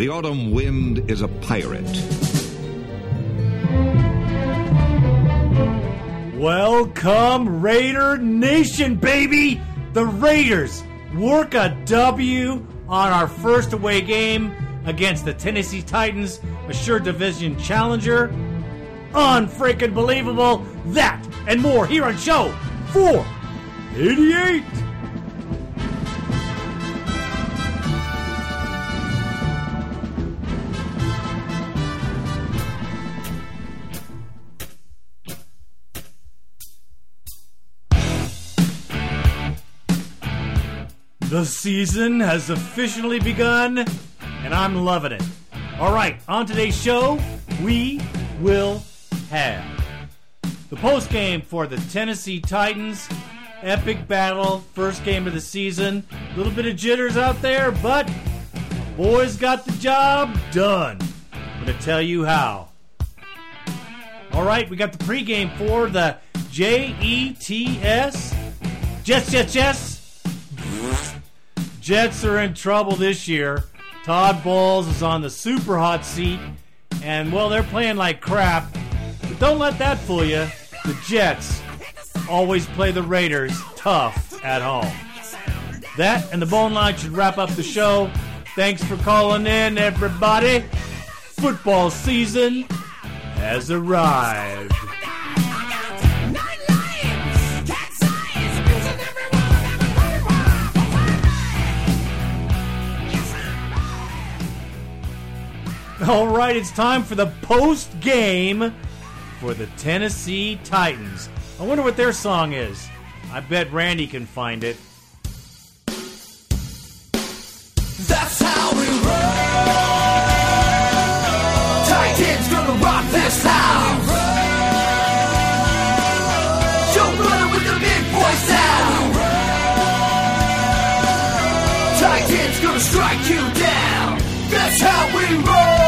The autumn wind is a pirate. Welcome, Raider Nation, baby! The Raiders work a W on our first away game against the Tennessee Titans, a sure division challenger. Unfreaking believable! That and more here on Show 488! The season has officially begun, and I'm loving it. All right, on today's show, we will have the post game for the Tennessee Titans. Epic battle, first game of the season. A little bit of jitters out there, but boys got the job done. I'm going to tell you how. All right, we got the pregame for the JETS. Jets, Jets, Jets. Jets are in trouble this year. Todd Bowles is on the super hot seat, and well, they're playing like crap. But don't let that fool you. The Jets always play the Raiders tough at home. That and the bone line should wrap up the show. Thanks for calling in, everybody. Football season has arrived. All right, it's time for the post game for the Tennessee Titans. I wonder what their song is. I bet Randy can find it. That's how we roll. Titans gonna rock this house. Joe Budden with the big boy sound. Titans gonna strike you down. That's how we roll.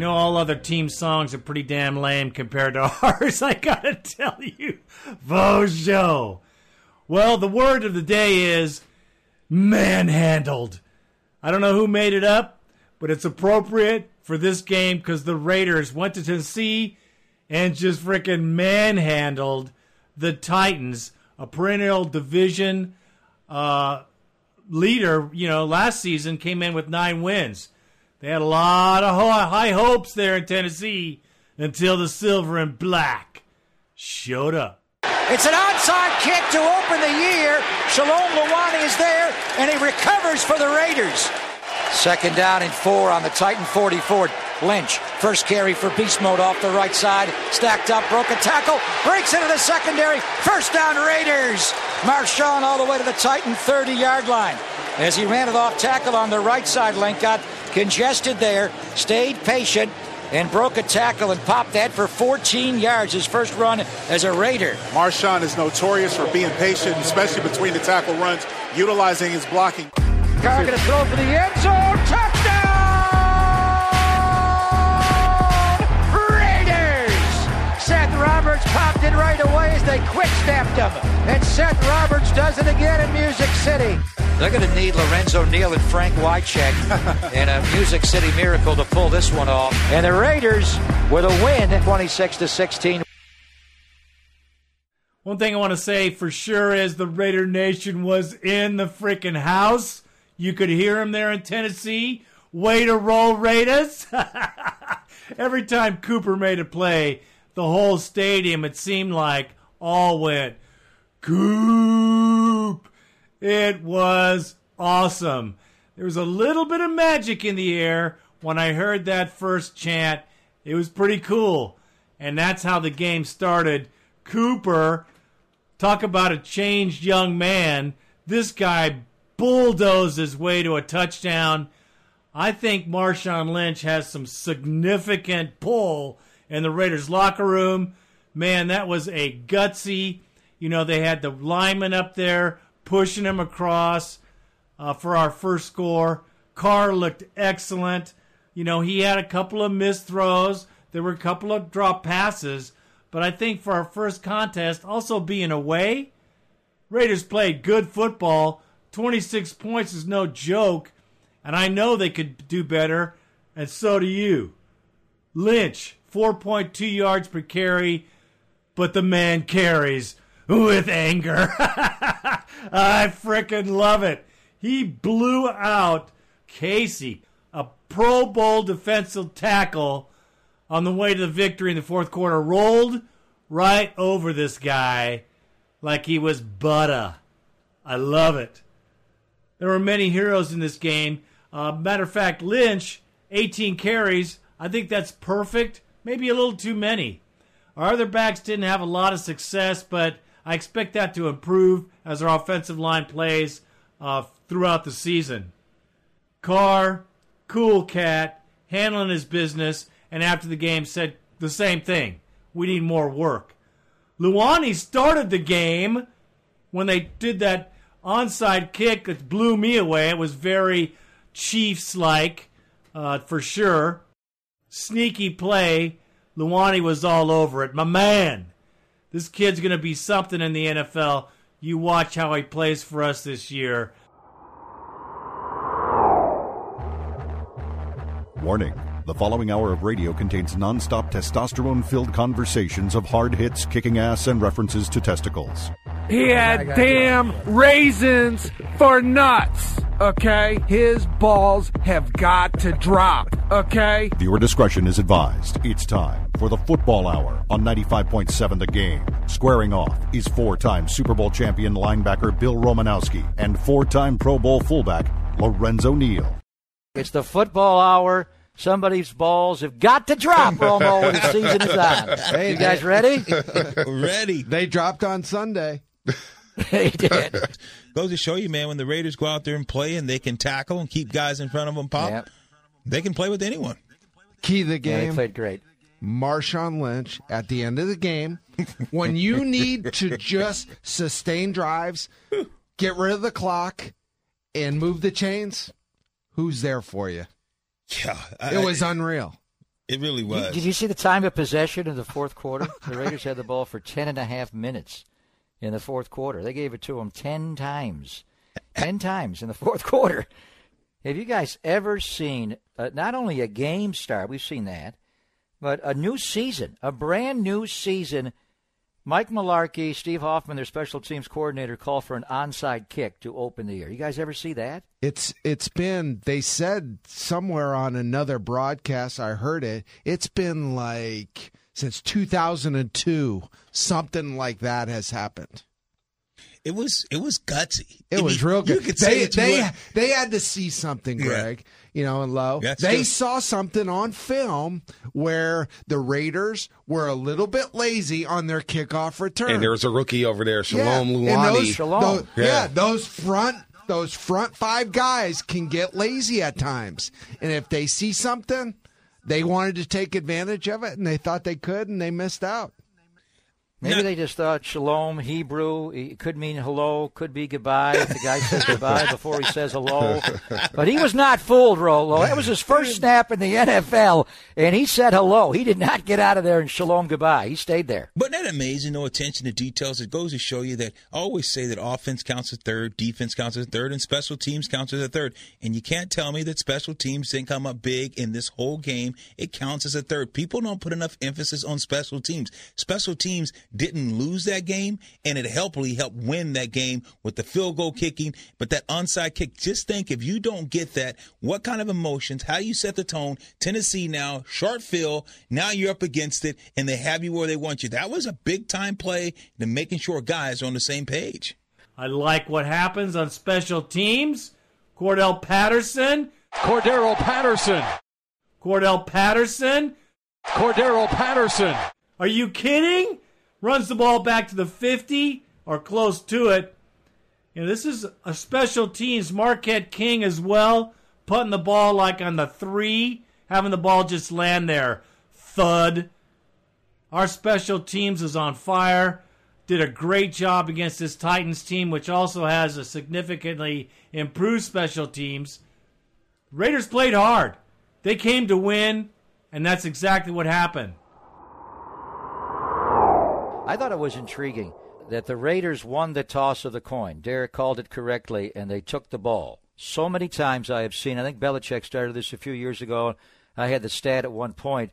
You know, all other team songs are pretty damn lame compared to ours, I gotta tell you. Vojo. Well, the word of the day is manhandled. I don't know who made it up, but it's appropriate for this game because the Raiders went to Tennessee and just freaking manhandled the Titans, a perennial division uh, leader. You know, last season came in with nine wins. They had a lot of high hopes there in Tennessee until the silver and black showed up. It's an onside kick to open the year. Shalom Luani is there, and he recovers for the Raiders. Second down and four on the Titan 44. Lynch, first carry for Beast Mode off the right side. Stacked up, broke a tackle, breaks into the secondary. First down, Raiders. Marshawn all the way to the Titan 30 yard line. As he ran it off tackle on the right side, Link got congested there, stayed patient, and broke a tackle and popped that for 14 yards. His first run as a Raider. Marshawn is notorious for being patient, especially between the tackle runs, utilizing his blocking. Carr going to throw for the end zone. Touchdown! Raiders! Seth Roberts popped it right away as they quick snapped him. And Seth Roberts does it again in Music City. They're going to need Lorenzo Neal and Frank Wycheck in a Music City miracle to pull this one off. And the Raiders with a win, 26 to 16. One thing I want to say for sure is the Raider Nation was in the freaking house. You could hear them there in Tennessee. Way to roll, Raiders! Every time Cooper made a play, the whole stadium, it seemed like, all went, Coop! It was awesome. There was a little bit of magic in the air when I heard that first chant. It was pretty cool. And that's how the game started. Cooper, talk about a changed young man. This guy bulldozed his way to a touchdown. I think Marshawn Lynch has some significant pull in the Raiders locker room. Man, that was a gutsy. You know, they had the lineman up there pushing him across uh, for our first score. Carr looked excellent. You know, he had a couple of missed throws. There were a couple of drop passes. But I think for our first contest, also being away, Raiders played good football. 26 points is no joke, and I know they could do better, and so do you. Lynch, 4.2 yards per carry, but the man carries with anger. I frickin' love it. He blew out Casey, a Pro Bowl defensive tackle, on the way to the victory in the fourth quarter, rolled right over this guy like he was butter. I love it. There were many heroes in this game. Uh, matter of fact, Lynch, 18 carries. I think that's perfect. Maybe a little too many. Our other backs didn't have a lot of success, but I expect that to improve as our offensive line plays uh, throughout the season. Carr, cool cat, handling his business, and after the game said the same thing. We need more work. Luani started the game when they did that onside kick that blew me away. It was very Chiefs like, uh, for sure. Sneaky play. Luani was all over it. My man, this kid's going to be something in the NFL. You watch how he plays for us this year. Warning. The following hour of radio contains non-stop testosterone-filled conversations of hard hits, kicking ass, and references to testicles. He had damn raisins for nuts. Okay? His balls have got to drop. Okay? Viewer discretion is advised. It's time for the Football Hour on 95.7 The Game. Squaring off is four-time Super Bowl champion linebacker Bill Romanowski and four-time Pro Bowl fullback Lorenzo Neal. It's the football hour. Somebody's balls have got to drop, Romo, when the season is on. Hey, you guys ready? Ready. They dropped on Sunday. they did. Goes to show you, man, when the Raiders go out there and play and they can tackle and keep guys in front of them pop, Yep. they can play with anyone. Key the Yeah, they played great. Marshawn Lynch at the end of the game. When you need to just sustain drives, get rid of the clock, and move the chains, who's there for you? Yeah, I- It was unreal. It really was. Did you see the time of possession in the fourth quarter? The Raiders had the ball for 10 and a half minutes in the fourth quarter. They gave it to them 10 times. 10 times in the fourth quarter. Have you guys ever seen uh, not only a game start, we've seen that, but a new season, a brand new season? Mike Mularkey, Steve Hoffman, their special teams coordinator, call for an onside kick to open the year. You guys ever see that? It's it's been they said somewhere on another broadcast I heard it. It's been like since 2002 something like that has happened. It was it was gutsy. It I was mean, real good. You could say they what you they they had to see something, Yeah. Greg. You know, and Low. That's they true. saw something on film where the Raiders were a little bit lazy on their kickoff return. And there was a rookie over there, Shalom yeah. and Luani. those- Shalom. those- yeah. Yeah. those front those front five guys can get lazy at times, and if they see something, they wanted to take advantage of it, and they thought they could, and they missed out. Maybe No. they just thought shalom, Hebrew, it could mean hello, could be goodbye if the guy says goodbye before he says hello. But he was not fooled, Rolo. That was his first snap in the NFL, and he said hello. He did not get out of there and shalom goodbye. He stayed there. But that amazing, no attention to details. It goes to show you that I always say that offense counts as third, defense counts as third, and special teams counts as a third. And you can't tell me that special teams didn't come up big in this whole game. It counts as a third. People don't put enough emphasis on special teams. Special teams didn't lose that game, and it helpfully helped win that game with the field goal kicking. But that onside kick, just think if you don't get that, what kind of emotions, how you set the tone. Tennessee now, short field, now you're up against it, and they have you where they want you. That was a big time play to making sure guys are on the same page. I like what happens on special teams. Cordell Patterson. Cordero Patterson. Cordell Patterson. Cordero Patterson. Are you kidding? Runs the ball back to the 50 or close to it. You know, this is a special teams. Marquette King as well, putting the ball like on the three, having the ball just land there. Thud. Our special teams is on fire. Did a great job against this Titans team, which also has a significantly improved special teams. Raiders played hard. They came to win, and that's exactly what happened. I thought it was intriguing that the Raiders won the toss of the coin. Derek called it correctly, and they took the ball. So many times I have seen, I think Belichick started this a few years ago. I had the stat at one point.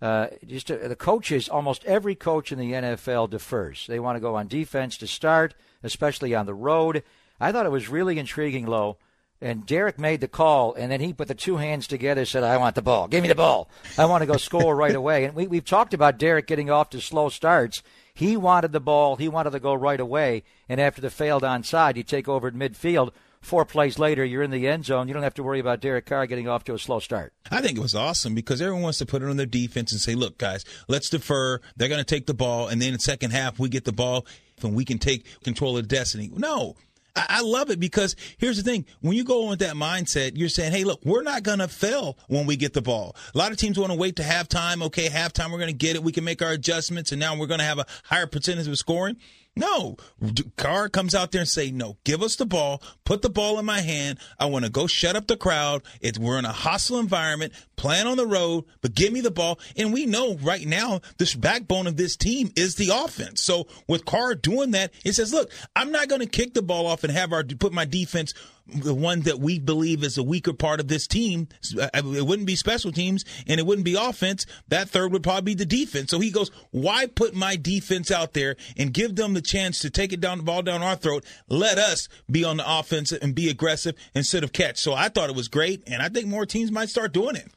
Uh, just uh, the coaches, almost every coach in the NFL defers. They want to go on defense to start, especially on the road. I thought it was really intriguing, Low. And Derek made the call, and then he put the two hands together, and said, "I want the ball. Give me the ball. I want to go score right away." And we, we've talked about Derek getting off to slow starts. He wanted the ball. He wanted to go right away. And after the failed onside, you take over at midfield. Four plays later, you're in the end zone. You don't have to worry about Derek Carr getting off to a slow start. I think it was awesome because everyone wants to put it on their defense and say, look, guys, let's defer. They're going to take the ball. And then in the second half, we get the ball and we can take control of destiny. No, I, love it because here's the thing. When you go in with that mindset, you're saying, hey, look, we're not going to fail when we get the ball. A lot of teams want to wait to halftime. Okay, halftime, we're going to get it. We can make our adjustments, and now we're going to have a higher percentage of scoring. No, Carr comes out there and say, "No, give us the ball. Put the ball in my hand. I want to go shut up the crowd. It's, we're in a hostile environment, playing on the road, but give me the ball." And we know right now this backbone of this team is the offense. So with Carr doing that, it says, "Look, I'm not going to kick the ball off and have our put my defense the one that we believe is a weaker part of this team. It wouldn't be special teams and it wouldn't be offense. That third would probably be the defense. So he goes, why put my defense out there and give them the chance to take it down the ball down our throat? Let us be on the offense and be aggressive instead of catch. So I thought it was great. And I think more teams might start doing it.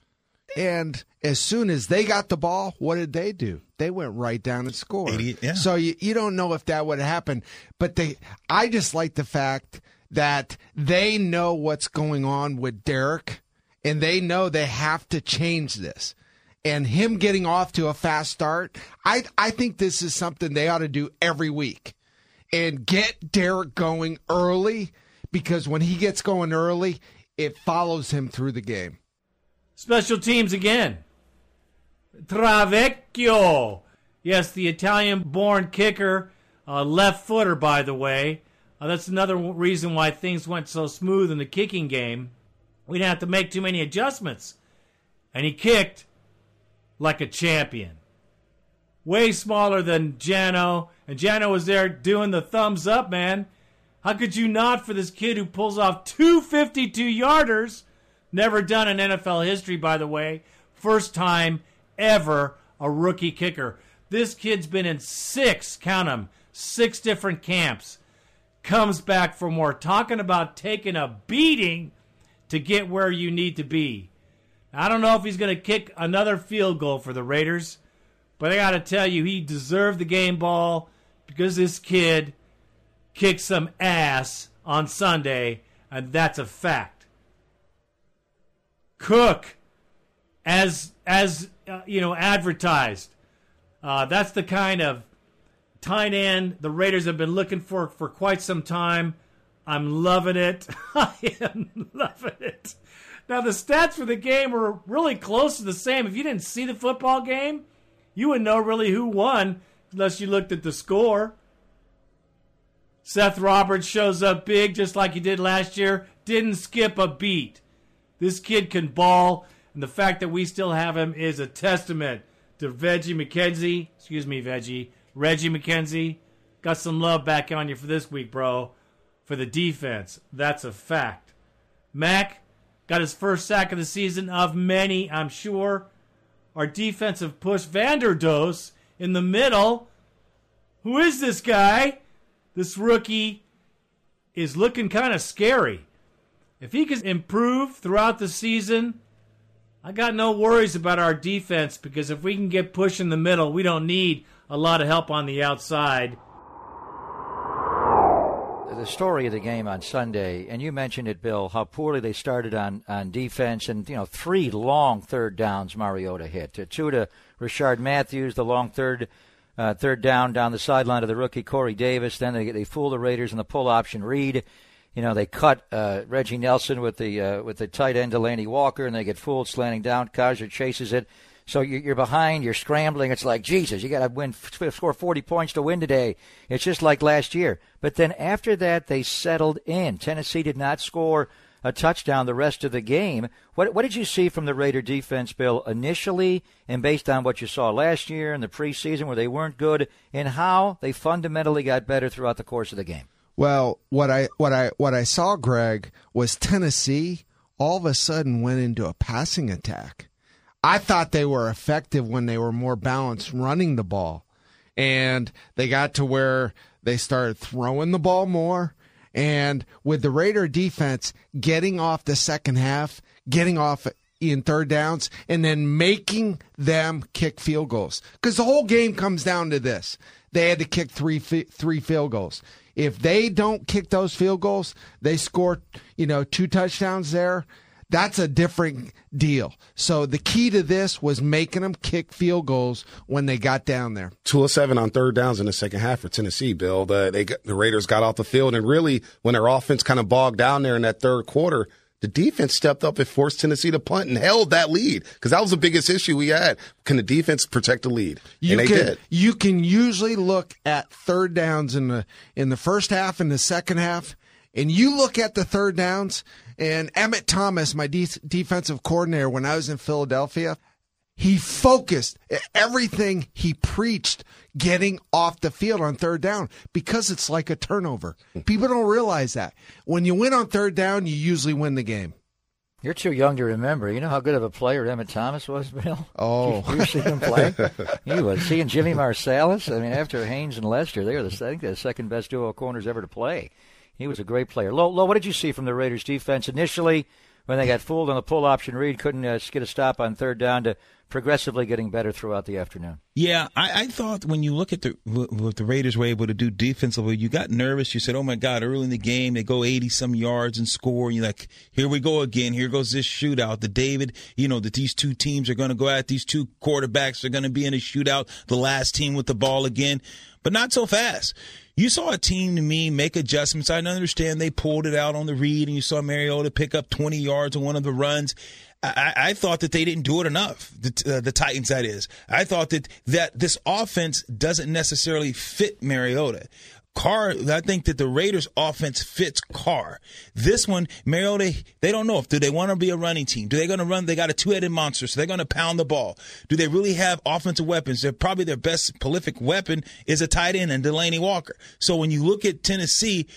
And as soon as they got the ball, what did they do? They went right down and scored. 80, yeah. So you, you don't know if that would happen. But they, I just like the fact – that they know what's going on with Derek and they know they have to change this. And him getting off to a fast start, I I think this is something they ought to do every week. And get Derek going early because when he gets going early, it follows him through the game. Special teams again. Tavecchio. Yes, the Italian born kicker, uh, left footer, by the way. Uh, that's another reason why things went so smooth in the kicking game. We didn't have to make too many adjustments. And he kicked like a champion. Way smaller than Jano. And Jano was there doing the thumbs up, man. How could you not for this kid who pulls off two 52 yarders? Never done in NFL history, by the way. First time ever a rookie kicker. This kid's been in six, count them, six different camps comes back for more. Talking about taking a beating to get where you need to be. I don't know if he's going to kick another field goal for the Raiders, but I got to tell you, he deserved the game ball because this kid kicked some ass on Sunday, and that's a fact. Cook, as as uh, you know, advertised. Uh, that's the kind of end the Raiders have been looking for for quite some time. I'm loving it. I am loving it. Now the stats for the game were really close to the same. If you didn't see the football game, you wouldn't know really who won unless you looked at the score. Seth Roberts shows up big just like he did last year. Didn't skip a beat. This kid can ball, and the fact that we still have him is a testament to Veggie McKenzie. Excuse me, Veggie. Reggie McKenzie, got some love back on you for this week, bro. For the defense. That's a fact. Mack got his first sack of the season of many, I'm sure. Our defensive push, Vanderdoes in the middle. Who is this guy? This rookie is looking kind of scary. If he can improve throughout the season, I got no worries about our defense because if we can get push in the middle, we don't need a lot of help on the outside. The story of the game on Sunday, and you mentioned it, Bill, how poorly they started on, on defense, and you know three long third downs Mariota hit. Two to Rishard Matthews, the long third uh, third down down the sideline of the rookie Corey Davis. Then they they fool the Raiders in the pull option read. You know they cut uh, Reggie Nelson with the uh, with the tight end Delanie Walker, and they get fooled slanting down. Kizer chases it. So you're behind, you're scrambling. It's like, Jesus, you got to win, score 40 points to win today. It's just like last year. But then after that, they settled in. Tennessee did not score a touchdown the rest of the game. What what did you see from the Raider defense, Bill, initially, and based on what you saw last year in the preseason where they weren't good, and how they fundamentally got better throughout the course of the game? Well, what I what I what I saw, Greg, was Tennessee all of a sudden went into a passing attack. I thought they were effective when they were more balanced running the ball. And they got to where they started throwing the ball more. And with the Raider defense getting off the second half, getting off in third downs, and then making them kick field goals. Because the whole game comes down to this. They had to kick three three field goals. If they don't kick those field goals, they score, you know, two touchdowns there. That's a different deal. So the key to this was making them kick field goals when they got down there. Two of seven on third downs in the second half for Tennessee. Bill, the they the Raiders got off the field, and really when their offense kind of bogged down there in that third quarter, the defense stepped up and forced Tennessee to punt and held that lead because that was the biggest issue we had. Can the defense protect the lead? You and they can, did. You can usually look at third downs in the in the first half and the second half, and you look at the third downs. And Emmitt Thomas, my de- defensive coordinator when I was in Philadelphia, he focused everything he preached getting off the field on third down because it's like a turnover. People don't realize that. When you win on third down, you usually win the game. You're too young to remember. You know how good of a player Emmitt Thomas was, Bill? Oh, you, you see him play? he was. He and Jimmy Marsalis. I mean, after Haynes and Lester, they were the I think they're the second best duo corners ever to play. He was a great player. Lo, Lo, what did you see from the Raiders defense initially when they got fooled on the pull option read, couldn't uh, get a stop on third down to progressively getting better throughout the afternoon? Yeah, I, I thought when you look at the what the Raiders were able to do defensively, you got nervous. You said, "Oh my God!" Early in the game, they go eighty some yards and score, and you're like, "Here we go again. Here goes this shootout." The David, you know that these two teams are going to go at these two quarterbacks are going to be in a shootout. The last team with the ball again, but not so fast. You saw a team to me make adjustments. I understand they pulled it out on the read, and you saw Mariota pick up 20 yards on one of the runs. I, I thought that they didn't do it enough. The, uh, the Titans, that is. I thought that that this offense doesn't necessarily fit Mariota. Carr, I think that the Raiders offense fits Carr. This one, Mariota, they don't know if do they want to be a running team. Do they going to run? They got a two-headed monster, so they're going to pound the ball. Do they really have offensive weapons? They're probably their best prolific weapon is a tight end and Delanie Walker. So when you look at Tennessee,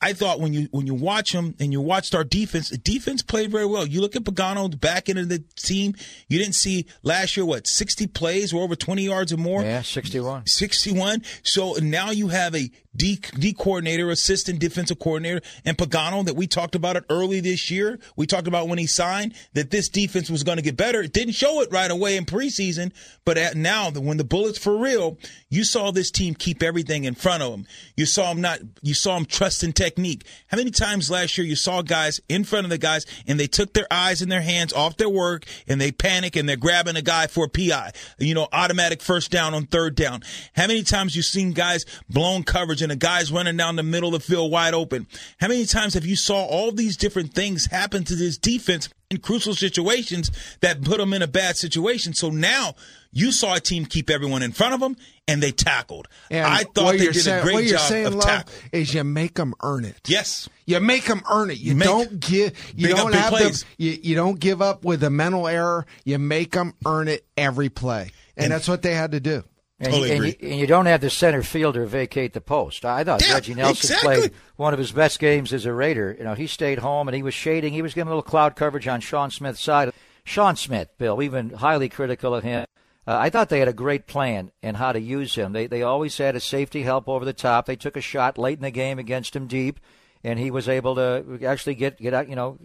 I thought when you when you watch them and you watched our defense, the defense played very well. You look at Pagano back into the team. You didn't see last year what sixty plays were over twenty yards or more. Yeah, sixty one. Sixty one. So now you have a D, D coordinator, assistant defensive coordinator, and Pagano that we talked about it early this year. We talked about when he signed that this defense was going to get better. It didn't show it right away in preseason, but at now when the bullets for real, you saw this team keep everything in front of them. You saw them not. You saw them trusting technique. How many times last year you saw guys in front of the guys and they took their eyes and their hands off their work and they panic and they're grabbing a guy for a PI, you know, automatic first down on third down. How many times you seen guys blown coverage and the guys running down the middle of the field wide open? How many times have you saw all these different things happen to this defense in crucial situations that put them in a bad situation? So now you saw a team keep everyone in front of them and they tackled. And I thought they did saying, a great what you're job saying, of Love, tackle. is you make them earn it. Yes. You make them earn it. You Make- don't give. You up don't have plays. them. You, you don't give up with a mental error. You make them earn it every play, and, And- that's what they had to do. And, Totally you, and, agree. you, and you don't have the center fielder vacate the post. I thought Yeah, Reggie Nelson exactly. played one of his best games as a Raider. You know, he stayed home and he was shading. He was giving a little cloud coverage on Sean Smith's side. Sean Smith, Bill, we've been highly critical of him. Uh, I thought they had a great plan in how to use him. They they always had a safety help over the top. They took a shot late in the game against him deep, and he was able to actually get get out, you know,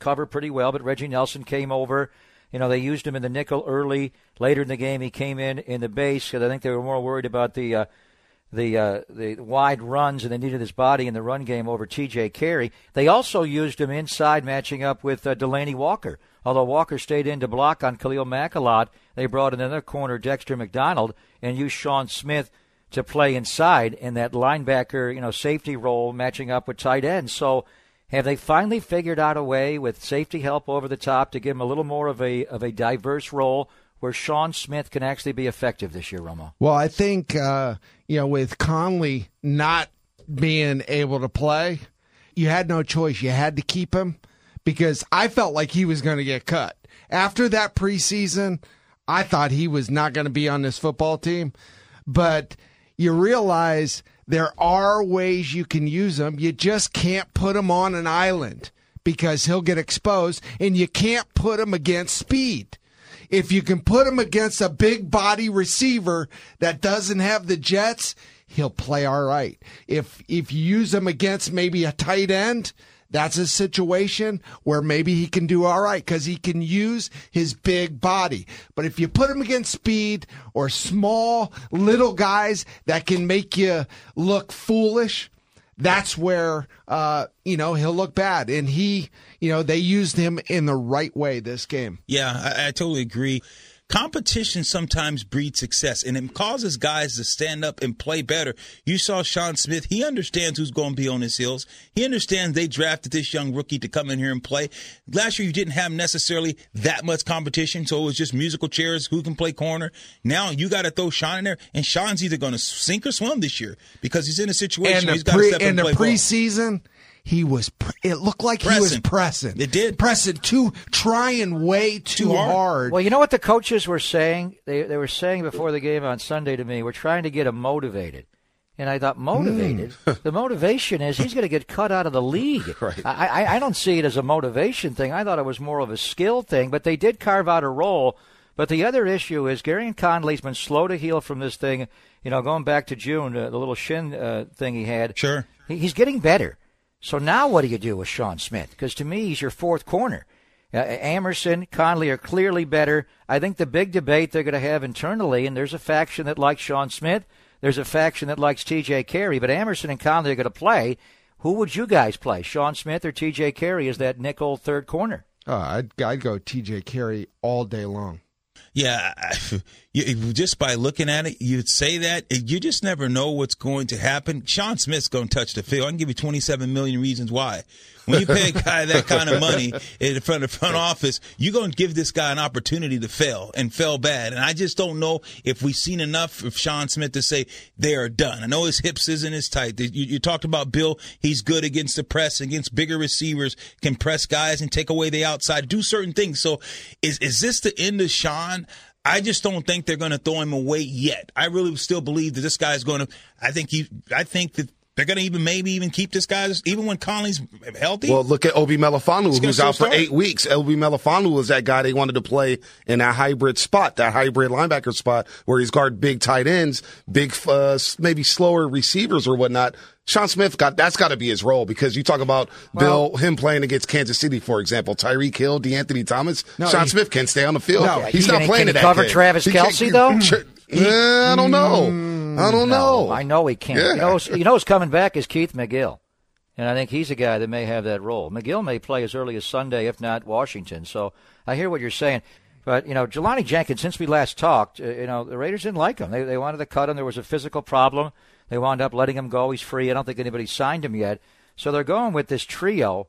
cover pretty well. But Reggie Nelson came over. You know, they used him in the nickel early. Later in the game, he came in in the base because I think they were more worried about the uh, the uh, the wide runs and they needed his body in the run game over T.J. Carrie. They also used him inside, matching up with uh, Delanie Walker. Although Walker stayed in to block on Khalil Mack a lot, they brought in another corner, Dexter McDonald, and used Sean Smith to play inside in that linebacker, you know, safety role, matching up with tight ends. So. Have they finally figured out a way with safety help over the top to give him a little more of a of a diverse role where Sean Smith can actually be effective this year, Romo? Well, I think uh, you know with Conley not being able to play, you had no choice. You had to keep him because I felt like he was going to get cut. After that preseason, I thought he was not going to be on this football team. But you realize there are ways you can use him. You just can't put him on an island because he'll get exposed, and you can't put him against speed. If you can put him against a big body receiver that doesn't have the jets, he'll play all right. If if you use him against maybe a tight end, that's a situation where maybe he can do all right because he can use his big body. But if you put him against speed or small little guys that can make you look foolish, that's where uh, you know he'll look bad. And he, you know, they used him in the right way this game. Yeah, I, I totally agree. Competition sometimes breeds success, and it causes guys to stand up and play better. You saw Sean Smith; he understands who's going to be on his heels. He understands they drafted this young rookie to come in here and play. Last year, you didn't have necessarily that much competition, so it was just musical chairs who can play corner. Now you got to throw Sean in there, and Sean's either going to sink or swim this year because he's in a situation And where he's got to step in and and the play ball. Preseason, he was. Pre- it looked like he was Pressing. pressing. It did. pressing too, trying way too, Too hard. hard. Well, you know what the coaches were saying? They they were saying before the game on Sunday to me, we're trying to get him motivated. And I thought, motivated? the motivation is he's going to get cut out of the league. Right. I, I, I don't see it as a motivation thing. I thought it was more of a skill thing, but they did carve out a role. But the other issue is Gareon Conley's been slow to heal from this thing. You know, going back to June, uh, the little shin uh, thing he had. Sure. He, he's getting better. So now what do you do with Sean Smith? Because to me, he's your fourth corner. Uh, Amerson, Conley are clearly better. I think the big debate they're going to have internally, and there's a faction that likes Sean Smith, there's a faction that likes T.J. Carrie, but Amerson and Conley are going to play. Who would you guys play, Sean Smith or T.J. Carrie as that nickel third corner? Uh, I'd, I'd go T.J. Carrie all day long. Yeah, I- you, just by looking at it, you'd say that you just never know what's going to happen. Sean Smith's going to touch the field. I can give you 27 million reasons why. When you pay a guy that kind of money in front of the front office, you're going to give this guy an opportunity to fail and fail bad. And I just don't know if we've seen enough of Sean Smith to say they are done. I know his hips isn't as tight. You, you talked about Bill. He's good against the press, against bigger receivers, can press guys and take away the outside, do certain things. So is, is this the end of Sean? I just don't think they're going to throw him away yet. I really still believe that this guy's going to. I think he. I think that they're going to even maybe even keep this guy even when Conley's healthy. Well, look at Obi Melifonwu, He's gonna who's out for start. eight weeks. Obi Melifonwu was that guy they wanted to play in that hybrid spot, that hybrid linebacker spot where he's guard big tight ends, big, uh, maybe slower receivers or whatnot. Sean Smith got that's got to be his role because you talk about Bill him playing against Kansas City, for example, Tyreek Hill, DeAnthony Thomas. No, Sean he- Smith can stay on the field. No, he's he- not playing can in he that cover game. Travis He can't- Kelce, though? Eh, I don't know. I don't know. I know he can't. Yeah. You know, you know who's coming back is Keith McGill. And I think he's a guy that may have that role. McGill may play as early as Sunday, if not Washington. So I hear what you're saying. But, you know, Jelani Jenkins, since we last talked, uh, you know, the Raiders didn't like him. They, they wanted to cut him. There was a physical problem. They wound up letting him go. He's free. I don't think anybody signed him yet. So they're going with this trio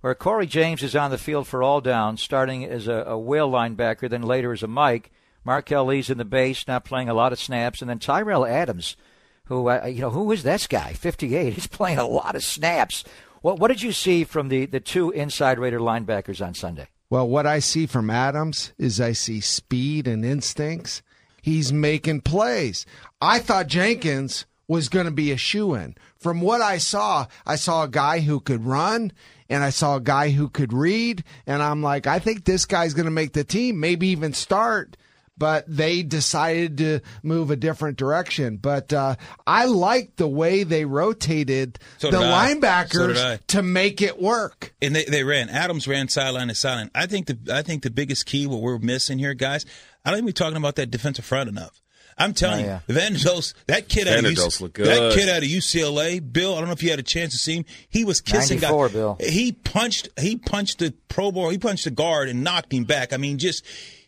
where Cory James is on the field for all downs, starting as a, a Will linebacker, then later as a Mike. Marquel Lee's in the base, not playing a lot of snaps, and then Tyrell Adams, who uh, you know who is this guy? Fifty-eight. He's playing a lot of snaps. What what did you see from the the two inside Raider linebackers on Sunday? Well, what I see from Adams is I see speed and instincts. He's making plays. I thought Jenkins was going to be a shoe in. From what I saw, I saw a guy who could run and I saw a guy who could read. And I'm like, I think this guy's going to make the team, maybe even start. But they decided to move a different direction. But uh, I like the way they rotated So the did I. So linebackers to make it work. and they, they ran. Adams ran sideline to sideline. I think the I think the biggest key what we're missing here, guys. I don't think we're talking about that defensive front enough. I'm telling Oh, yeah. you, Vanderdoes, that kid out of UC, look good. that kid out of UCLA, Bill. I don't know if you had a chance to see him. He was kissing 94, guys. Bill. He punched. He punched the Pro Bowl. He punched the guard and knocked him back. I mean, just.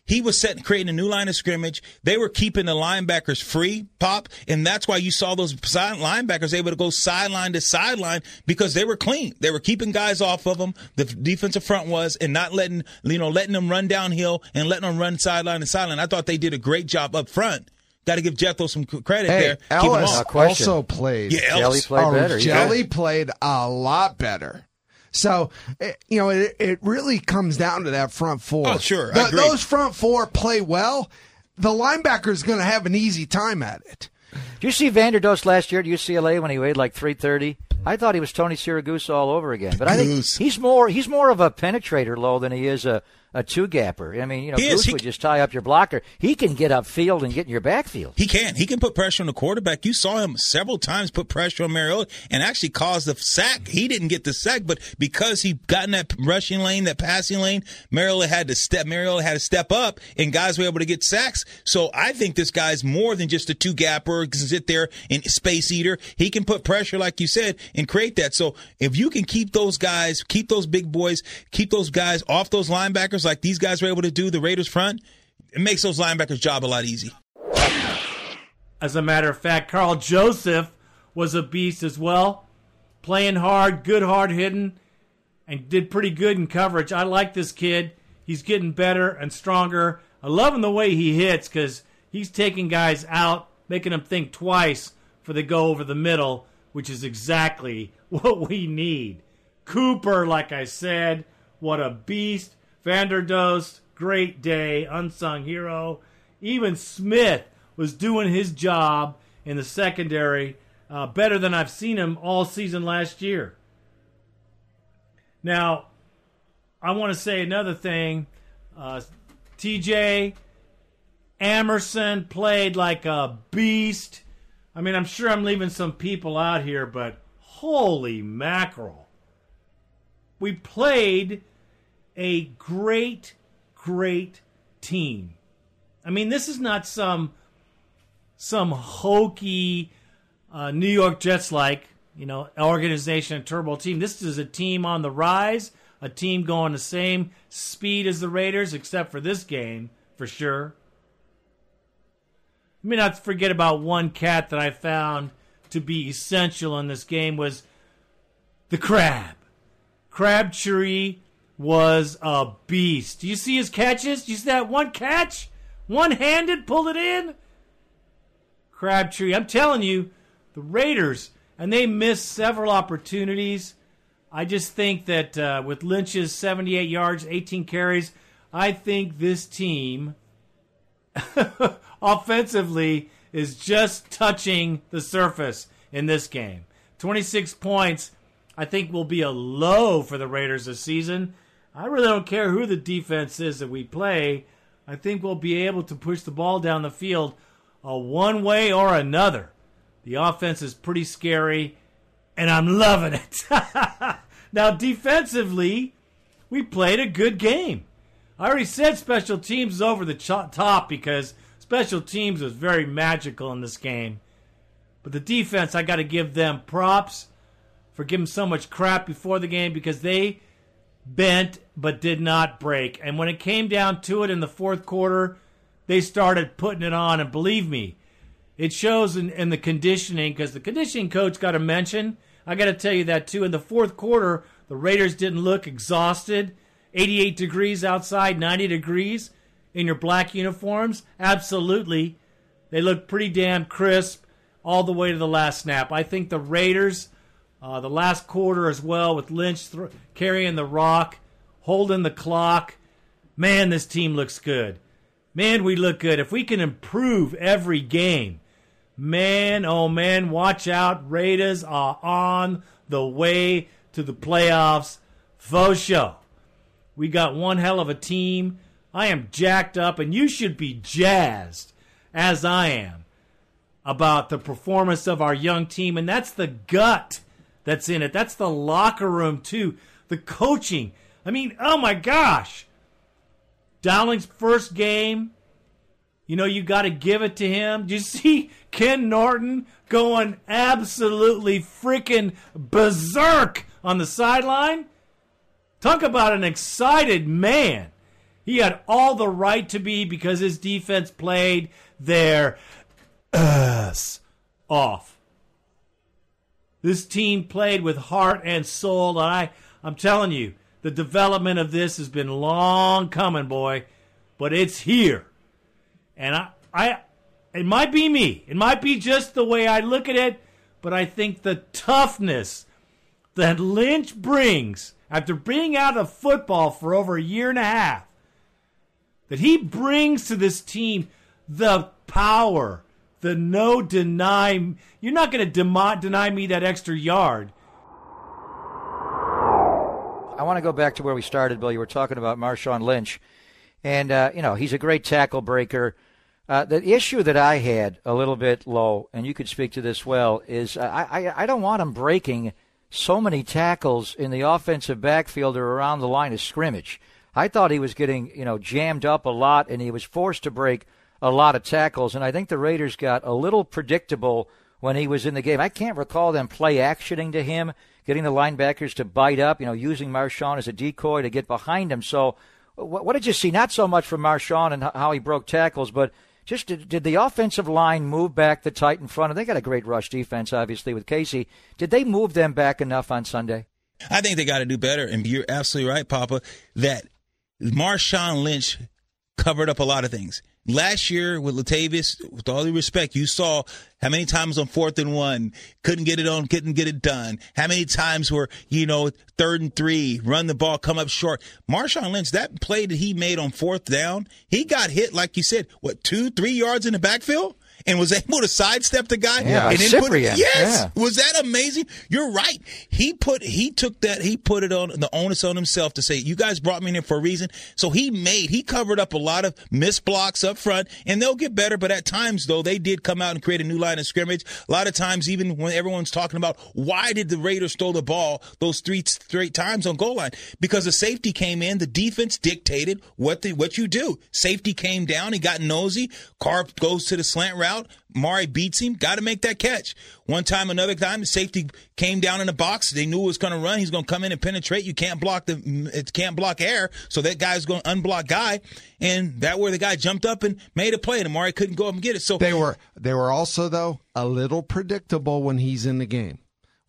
He was setting, creating a new line of scrimmage. They were keeping the linebackers free, pop, and that's why you saw those side linebackers able to go sideline to sideline because they were clean. They were keeping guys off of them. The defensive front was, and not letting you know letting them run downhill and letting them run sideline to sideline. I thought they did a great job up front. Got to give Jethro some credit Hey, there. Keep 'em Ellis off. No also played. Yeah, Jelly played oh, better. He Jelly played a lot better. So, eh, you know, it, it really comes down to that front four. Oh, sure. I agree. those front four play well. The linebacker is going to have an easy time at it. Did you see Vanderdoes last year at UCLA when he weighed like 330? I thought he was Tony Siragusa all over again. But I think he's more he's more of a penetrator low than he is a, a two gapper. I mean, you know, He. Goose He- would just tie up your blocker. He can get upfield and get in your backfield. He can. He can put pressure on the quarterback. You saw him several times put pressure on Mariota and actually cause the sack. He didn't get the sack, but because he got in that rushing lane, that passing lane, Mariota had to step. Mariota had to step up, and guys were able to get sacks. So I think this guy's more than just a two gapper, can sit there and space eater. He can put pressure, like you said, and create that. So if you can keep those guys, keep those big boys, keep those guys off those linebackers, like these guys were able to do, the Raiders front, it makes those linebackers' job a lot easy. As a matter of fact, Karl Joseph was a beast as well, playing hard, good hard hitting, and did pretty good in coverage. I like this kid. He's getting better and stronger. I love him the way he hits because he's taking guys out, making them think twice for they go over the middle, which is exactly what we need. Cooper, like I said, what a beast. Vanderdoes, great day, unsung hero. Even Smith was doing his job in the secondary uh, better than I've seen him all season last year. Now, I want to say another thing. Uh, TJ Emerson played like a beast. I mean, I'm sure I'm leaving some people out here, but holy mackerel. We played a great, great team. I mean, this is not some some hokey uh, New York Jets like you know organization, and turbo team. This is a team on the rise, a team going the same speed as the Raiders, except for this game for sure. Let me not forget about one cat that I found to be essential in this game was the crab. Crabtree was a beast. Do you see his catches? Do you see that one catch? One handed, pulled it in? Crabtree, I'm telling you, the Raiders, and they missed several opportunities. I just think that uh, with Lynch's 78 yards, 18 carries, I think this team offensively is just touching the surface in this game. 26 points, I think, will be a low for the Raiders this season. I really don't care who the defense is that we play. I think we'll be able to push the ball down the field uh, one way or another. The offense is pretty scary, and I'm loving it. now, defensively, we played a good game. I already said special teams is over the top because special teams was very magical in this game. But the defense, I got to give them props for giving so much crap before the game because they bent but did not break. And when it came down to it in the fourth quarter, they started putting it on. And believe me, it shows in, in the conditioning because the conditioning coach got a mention. I got to tell you that too. In the fourth quarter, the Raiders didn't look exhausted. 88 degrees outside, 90 degrees in your black uniforms. Absolutely. They looked pretty damn crisp all the way to the last snap. I think the Raiders, uh, the last quarter as well, with Lynch th- carrying the rock, holding the clock. Man, this team looks good. Man, we look good. If we can improve every game, man, oh man, watch out. Raiders are on the way to the playoffs. Faux show. We got one hell of a team. I am jacked up, and you should be jazzed, as I am, about the performance of our young team. And that's the gut that's in it. That's the locker room, too. The coaching. I mean, oh my gosh. Dowling's first game, you know, you got to give it to him. Do you see Ken Norton going absolutely freaking berserk on the sideline? Talk about an excited man. He had all the right to be because his defense played their ass off. This team played with heart and soul, and I, I'm telling you, the development of this has been long coming, boy, but it's here. And I, I, it might be me. It might be just the way I look at it, but I think the toughness, that Lynch brings after being out of football for over a year and a half, that he brings to this team the power, the no deny. You're not going to deny, deny me that extra yard. I want to go back to where we started, Bill. You were talking about Marshawn Lynch, and uh, you know he's a great tackle breaker. Uh, the issue that I had a little bit low, and you could speak to this well, is I, I, I don't want him breaking so many tackles in the offensive backfield or around the line of scrimmage. I thought he was getting you know jammed up a lot, and he was forced to break a lot of tackles. And I think the Raiders got a little predictable when he was in the game. I can't recall them play actioning to him, getting the linebackers to bite up, you know, using Marshawn as a decoy to get behind him. So, what, what did you see? Not so much from Marshawn and how he broke tackles, but just did, did, the offensive line move back the tight in front? And they got a great rush defense, obviously, with Casey. Did they move them back enough on Sunday? I think they got to do better. And you're absolutely right, Papa, that Marshawn Lynch covered up a lot of things. Last year with Latavius, with all due respect, you saw how many times on fourth and one couldn't get it on, couldn't get it done. How many times were you know third and three, run the ball, come up short. Marshawn Lynch, that play that he made on fourth down, he got hit like you said, what two, three yards in the backfield and was able to sidestep the guy. Yeah, and then put, yes, yeah. was that amazing? You're right. He put he took that he put it on the onus on himself to say, "You guys brought me in here for a reason." So he made he covered up a lot of missed blocks up front, and they'll get better. But at times, though, they did come out and create a new line of scrimmage. A lot of times, even when everyone's talking about why did the Raiders stole the ball those three straight times on goal line, because the safety came in, the defense dictated what the what you do. Safety came down, he got nosy. Carr goes to the slant route out. Mari beats him. Got to make that catch. One time, another time, the safety came down in the box. They knew it was going to run. He's going to come in and penetrate. You can't block the mm, it can't block air, so that guy's going to unblock guy, and that where the guy jumped up and made a play, and Amari couldn't go up and get it. So they were they were also though a little predictable when he's in the game.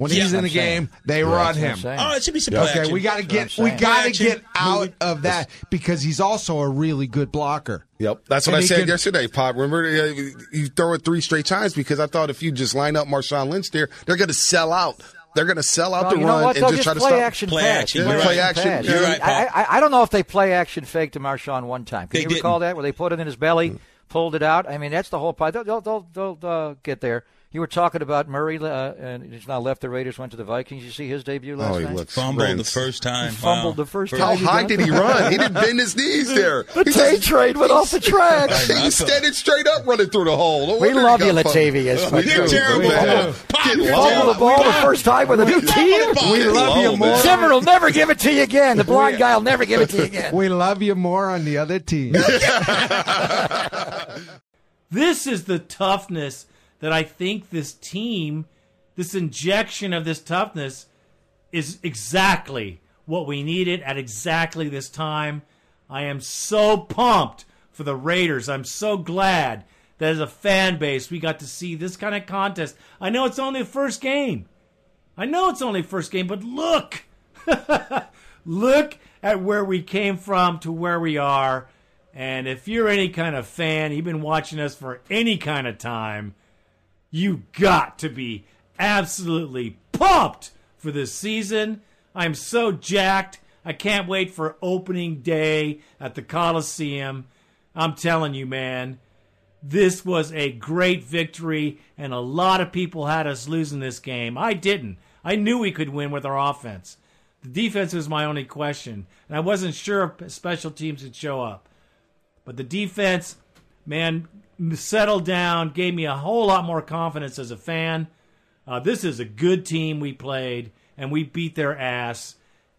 When yeah, he's in the game, they run him. Oh, it should be some Okay, action. we got to get we got to get out of that because he's also a really good blocker. Yep, that's what and I said can, yesterday, Pop. Remember, uh, you throw it three straight times because I thought if you just line up Marshawn Lynch there, they're going to sell out. They're going to sell out well, the run and just, just try to stop. Action play pass. action. Yeah, play action. Pass. You're right, I, I, I, don't know if they play action fake to Marshawn one time. Can they you didn't. recall that where they put it in his belly, pulled it out? I mean, that's the whole part. They'll, they'll, they'll, they'll uh, get there. You were talking about Murray, uh, and he's now left the Raiders, went to the Vikings. You see his debut last oh, he night? Looks fumbled Prince. the first time. He fumbled wow. the first time. How high did he run? He didn't bend his knees there. the Tay trade went off the track. He's standing straight up running through the hole. No we love you, Latavius. You're terrible. You fumbled the ball the first time with a new team. We love you more. Zimmer will never give it to you again. The blind guy will never give it to you again. We love you more on the other team. this is the toughness that I think this team, this injection of this toughness, is exactly what we needed at exactly this time. I am so pumped for the Raiders. I'm so glad that as a fan base we got to see this kind of contest. I know it's only the first game. I know it's only first game, but look. look at where we came from to where we are. And if you're any kind of fan, you've been watching us for any kind of time, you got to be absolutely pumped for this season. I'm so jacked. I can't wait for opening day at the Coliseum. I'm telling you, man, this was a great victory, and a lot of people had us losing this game. I didn't. I knew we could win with our offense. The defense was my only question, and I wasn't sure if special teams would show up. But the defense, man, settled down, gave me a whole lot more confidence as a fan. Uh, this is a good team we played, and we beat their ass.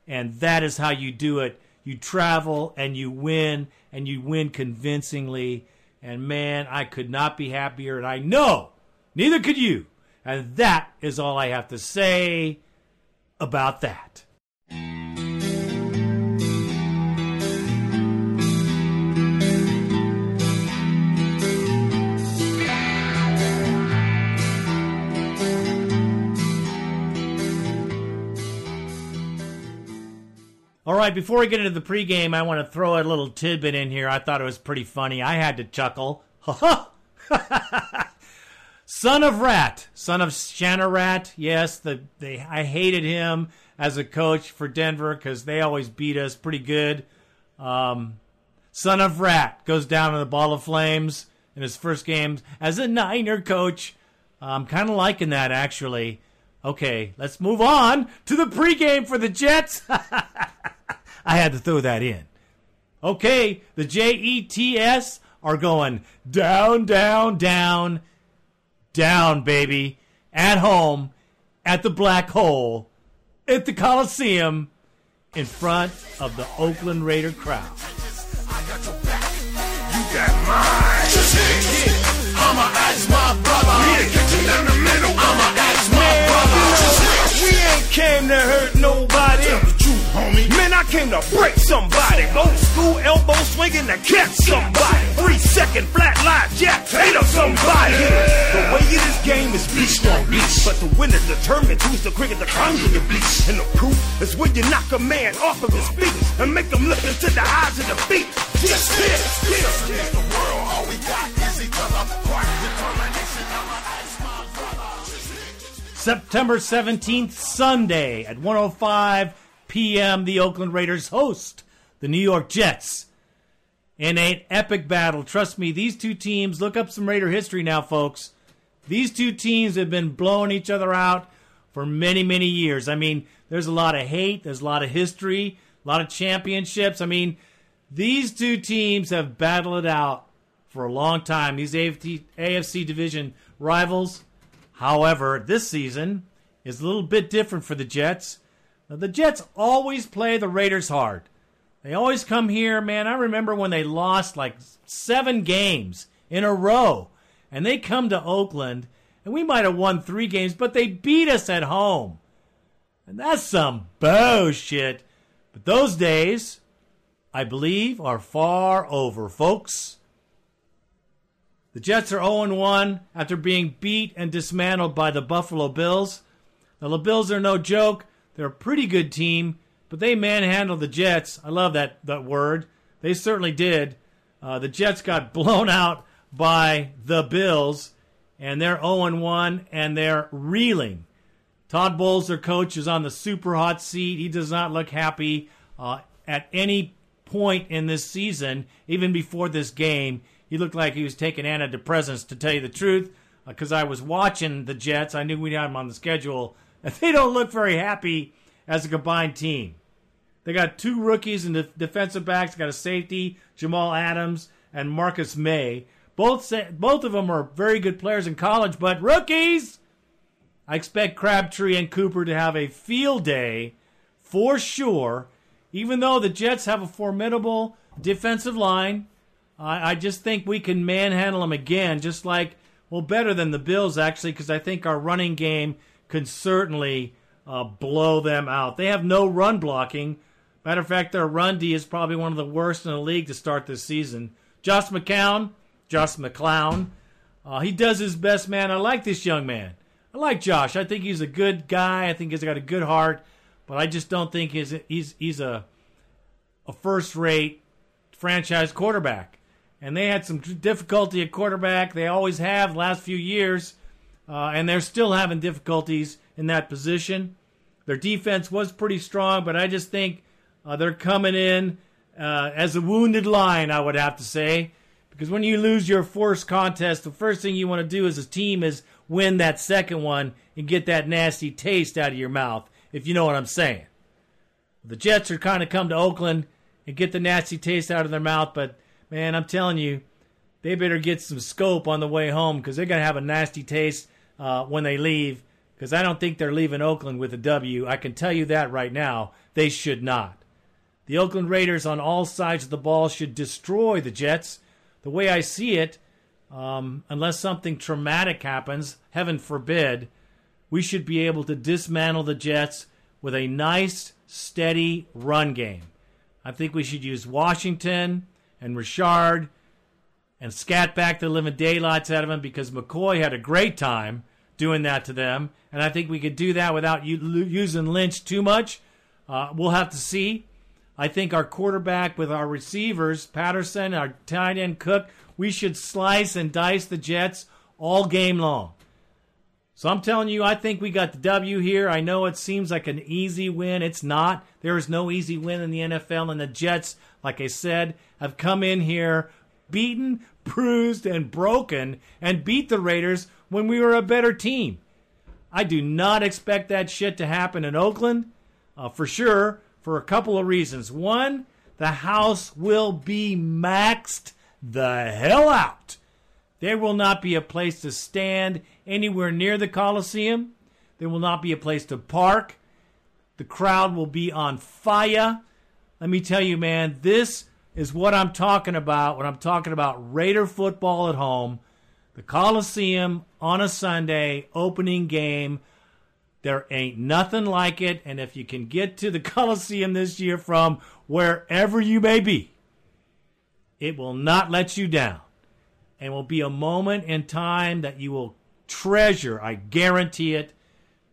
And that is how you do it. You travel and you win, and you win convincingly. And man, I could not be happier, and I know neither could you. And that is all I have to say about that. Right, before we get into the pregame, I want to throw a little tidbit in here. I thought it was pretty funny. I had to chuckle. Son of Rat, son of Shanahan. Yes, the they I hated him as a coach for Denver because they always beat us pretty good. Um, son of Rat goes down in the ball of flames in his first game as a Niner coach. I'm kind of liking that actually. Okay, let's move on to the pregame for the Jets. I had to throw that in. Okay, the Jets are going down, down, down, down, baby, at home, at the black hole, at the Coliseum, in front of the Oakland Raider crowd. Just hit it. I'ma ask my brother. Yeah, catch him down the middle. I'ma ask my brother. We ain't came to hurt nobody. Homie. Man, I came to break somebody. Old school elbow swinging to catch somebody. Three second flat line jack hate of somebody. The way of this game is beast on beast. But the winner determines who's the cricket the your beast. And the proof is when you knock a man off of his feet and make him look into the eyes of defeat. Just this, this, Against the world, all we got September 17th, Sunday at 105 p.m., the Oakland Raiders host the New York Jets in an epic battle. Trust me, these two teams, look up some Raider history now, folks. These two teams have been blowing each other out for many, many years. I mean, there's a lot of hate, there's a lot of history, a lot of championships. I mean, these two teams have battled it out for a long time. These AFC, AFC division rivals. However, this season is a little bit different for the Jets. The Jets always play the Raiders hard. They always come here, man. I remember when they lost like seven games in a row, and they come to Oakland, and we might have won three games, but they beat us at home. And that's some bullshit. But those days, I believe, are far over, folks. The Jets are 0 1 after being beat and dismantled by the Buffalo Bills. Now, the Bills are no joke. They're a pretty good team, but they manhandled the Jets. I love that, that word. They certainly did. Uh, the Jets got blown out by the Bills, and they're 0 1, and they're reeling. Todd Bowles, their coach, is on the super hot seat. He does not look happy uh, at any point in this season, even before this game. He looked like he was taking antidepressants, to tell you the truth, because I was watching the Jets. I knew we had them on the schedule. They don't look very happy as a combined team. They got two rookies and defensive backs. Got a safety, Jamal Adams and Marcus Maye. Both sa- both of them are very good players in college, but rookies. I expect Crabtree and Cooper to have a field day for sure. Even though the Jets have a formidable defensive line, I, I just think we can manhandle them again, just like, well, better than the Bills, actually, because I think our running game can certainly uh, blow them out. They have no run blocking. Matter of fact, their run D is probably one of the worst in the league to start this season. Josh McCown, Josh McClown, uh, he does his best, man. I like this young man. I like Josh. I think he's a good guy. I think he's got a good heart, but I just don't think he's he's he's a a first rate franchise quarterback. And they had some difficulty at quarterback. They always have the last few years, uh, and they're still having difficulties in that position. Their defense was pretty strong, but I just think uh, they're coming in uh, as a wounded lion, I would have to say. Because when you lose your first contest, the first thing you want to do as a team is win that second one and get that nasty taste out of your mouth, if you know what I'm saying. The Jets are kind of come to Oakland and get the nasty taste out of their mouth, but man, I'm telling you, they better get some scope on the way home because they're going to have a nasty taste uh, when they leave. Because I don't think they're leaving Oakland with a W. I can tell you that right now. They should not. The Oakland Raiders on all sides of the ball should destroy the Jets. The way I see it, um, unless something traumatic happens, heaven forbid, we should be able to dismantle the Jets with a nice, steady run game. I think we should use Washington and Richard and scat back the living daylights out of them because McCoy had a great time doing that to them. And I think we could do that without using Lynch too much. Uh, we'll have to see. I think our quarterback with our receivers, Patterson, our tight end Cook, we should slice and dice the Jets all game long. So I'm telling you, I think we got the W here. I know it seems like an easy win. It's not. There is no easy win in the NFL, and the Jets, like I said, have come in here beaten, bruised, and broken and beat the Raiders when we were a better team. I do not expect that shit to happen in Oakland, uh, for sure, for a couple of reasons. One, the house will be maxed the hell out. There will not be a place to stand anywhere near the Coliseum. There will not be a place to park. The crowd will be on fire. Let me tell you, man, this is what I'm talking about when I'm talking about Raider football at home. The Coliseum on a Sunday, opening game. There ain't nothing like it. And if you can get to the Coliseum this year from wherever you may be, it will not let you down. And will be a moment in time that you will treasure. I guarantee it.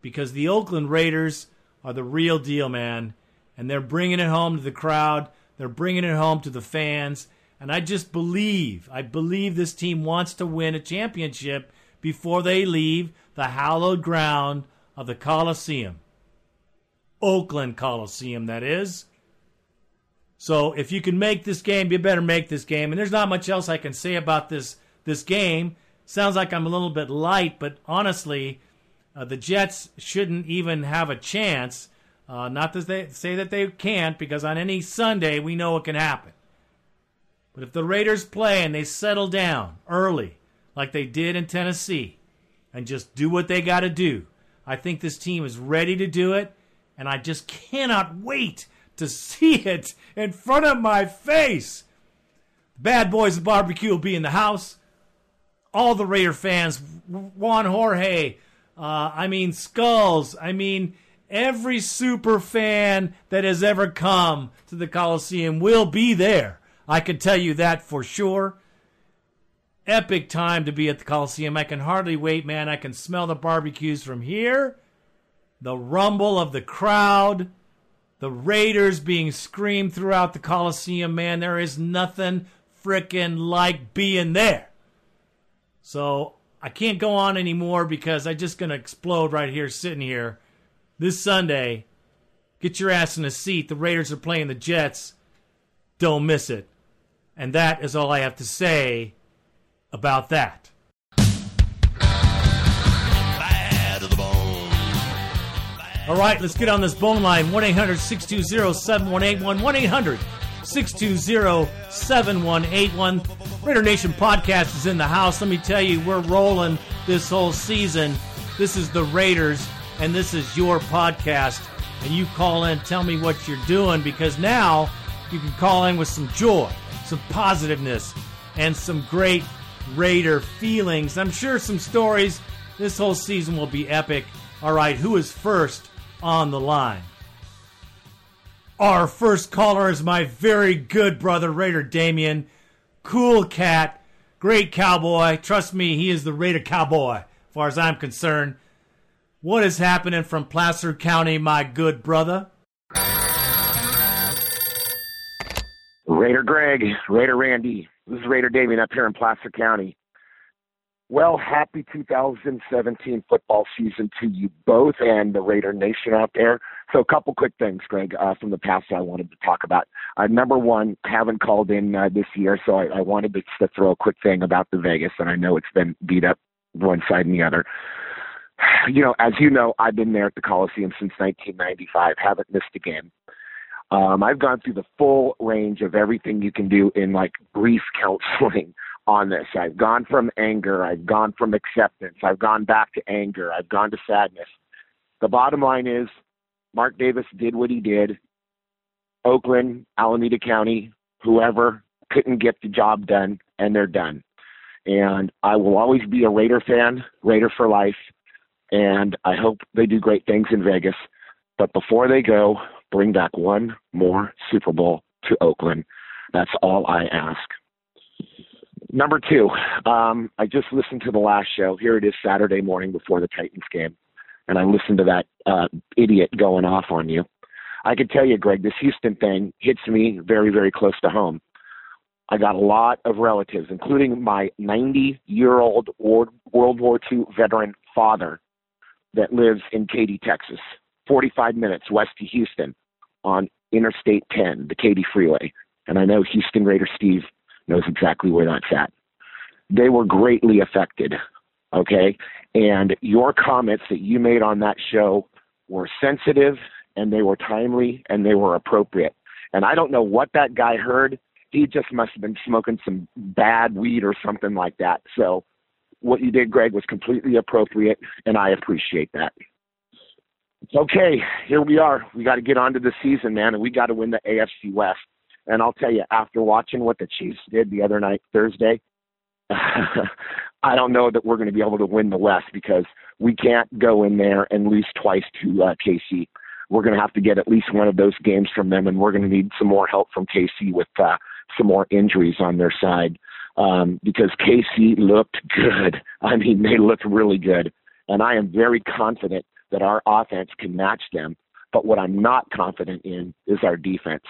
Because the Oakland Raiders are the real deal, man. And they're bringing it home to the crowd. They're bringing it home to the fans. And I just believe, I believe this team wants to win a championship before they leave the hallowed ground of the Coliseum. Oakland Coliseum, that is. So if you can make this game, you better make this game. And there's not much else I can say about this this game. Sounds like I'm a little bit light, but honestly, uh, the Jets shouldn't even have a chance. Uh, not to they say that they can't, because on any Sunday we know it can happen. But if the Raiders play and they settle down early, like they did in Tennessee, and just do what they got to do, I think this team is ready to do it, and I just cannot wait to see it in front of my face. Bad Boys of Barbecue will be in the house. All the Raider fans, Juan Jorge, uh, I mean Skulls, I mean every super fan that has ever come to the Coliseum will be there. I can tell you that for sure. Epic time to be at the Coliseum. I can hardly wait, man. I can smell the barbecues from here, the rumble of the crowd the Raiders being screamed throughout the Coliseum, man, there is nothing frickin' like being there. So I can't go on anymore because I'm just going to explode right here, sitting here. This Sunday, get your ass in a seat. The Raiders are playing the Jets. Don't miss it. And that is all I have to say about that. All right, let's get on this bone line 1 800 620 7181. 1 800 620 7181. Raider Nation podcast is in the house. Let me tell you, we're rolling this whole season. This is the Raiders, and this is your podcast. And you call in, tell me what you're doing, because now you can call in with some joy, some positiveness, and some great Raider feelings. I'm sure some stories. This whole season will be epic. All right, who is first on the line. Our first caller is my very good brother, Raider Damian. Cool cat, great cowboy. Trust me, he is the Raider cowboy, as far as I'm concerned. What is happening from Placer County, my good brother? Raider Greg, Raider Randy. This is Raider Damian up here in Placer County. Well, happy 2017 football season to you both and the Raider Nation out there. So, a couple quick things, Greg, uh, from the past I wanted to talk about. Uh, number one, haven't called in uh, this year, so I, I wanted to, to throw a quick thing about the Vegas, and I know it's been beat up one side and the other. You know, as you know, I've been there at the Coliseum since 1995, haven't missed a game. Um, I've gone through the full range of everything you can do in like grief counseling on this. I've gone from anger, I've gone from acceptance, I've gone back to anger, I've gone to sadness. The bottom line is Mark Davis did what he did. Oakland, Alameda County, whoever couldn't get the job done, and they're done. And I will always be a Raider fan, Raider for life, and I hope they do great things in Vegas. But before they go, bring back one more Super Bowl to Oakland. That's all I ask. Number two, um, I just listened to the last show. Here it is Saturday morning before the Titans game, and I listened to that uh, idiot going off on you. I can tell you, Greg, this Houston thing hits me very, very close to home. I got a lot of relatives, including my 90 year old World War II veteran father, that lives in Katy, Texas, 45 minutes west of Houston on Interstate 10, the Katy Freeway. And I know Houston Raider Steve knows exactly where that's at. They were greatly affected, okay? And your comments that you made on that show were sensitive and they were timely and they were appropriate. And I don't know what that guy heard. He just must have been smoking some bad weed or something like that. So what you did, Greg, was completely appropriate, and I appreciate that. Okay, here we are. We got to get on to the season, man, and we got to win the AFC West. And I'll tell you, after watching what the Chiefs did the other night, Thursday, I don't know that we're going to be able to win the West because we can't go in there and lose twice to uh, KC. We're going to have to get at least one of those games from them, and we're going to need some more help from KC with uh, some more injuries on their side um, because KC looked good. I mean, they looked really good. And I am very confident that our offense can match them. But what I'm not confident in is our defense.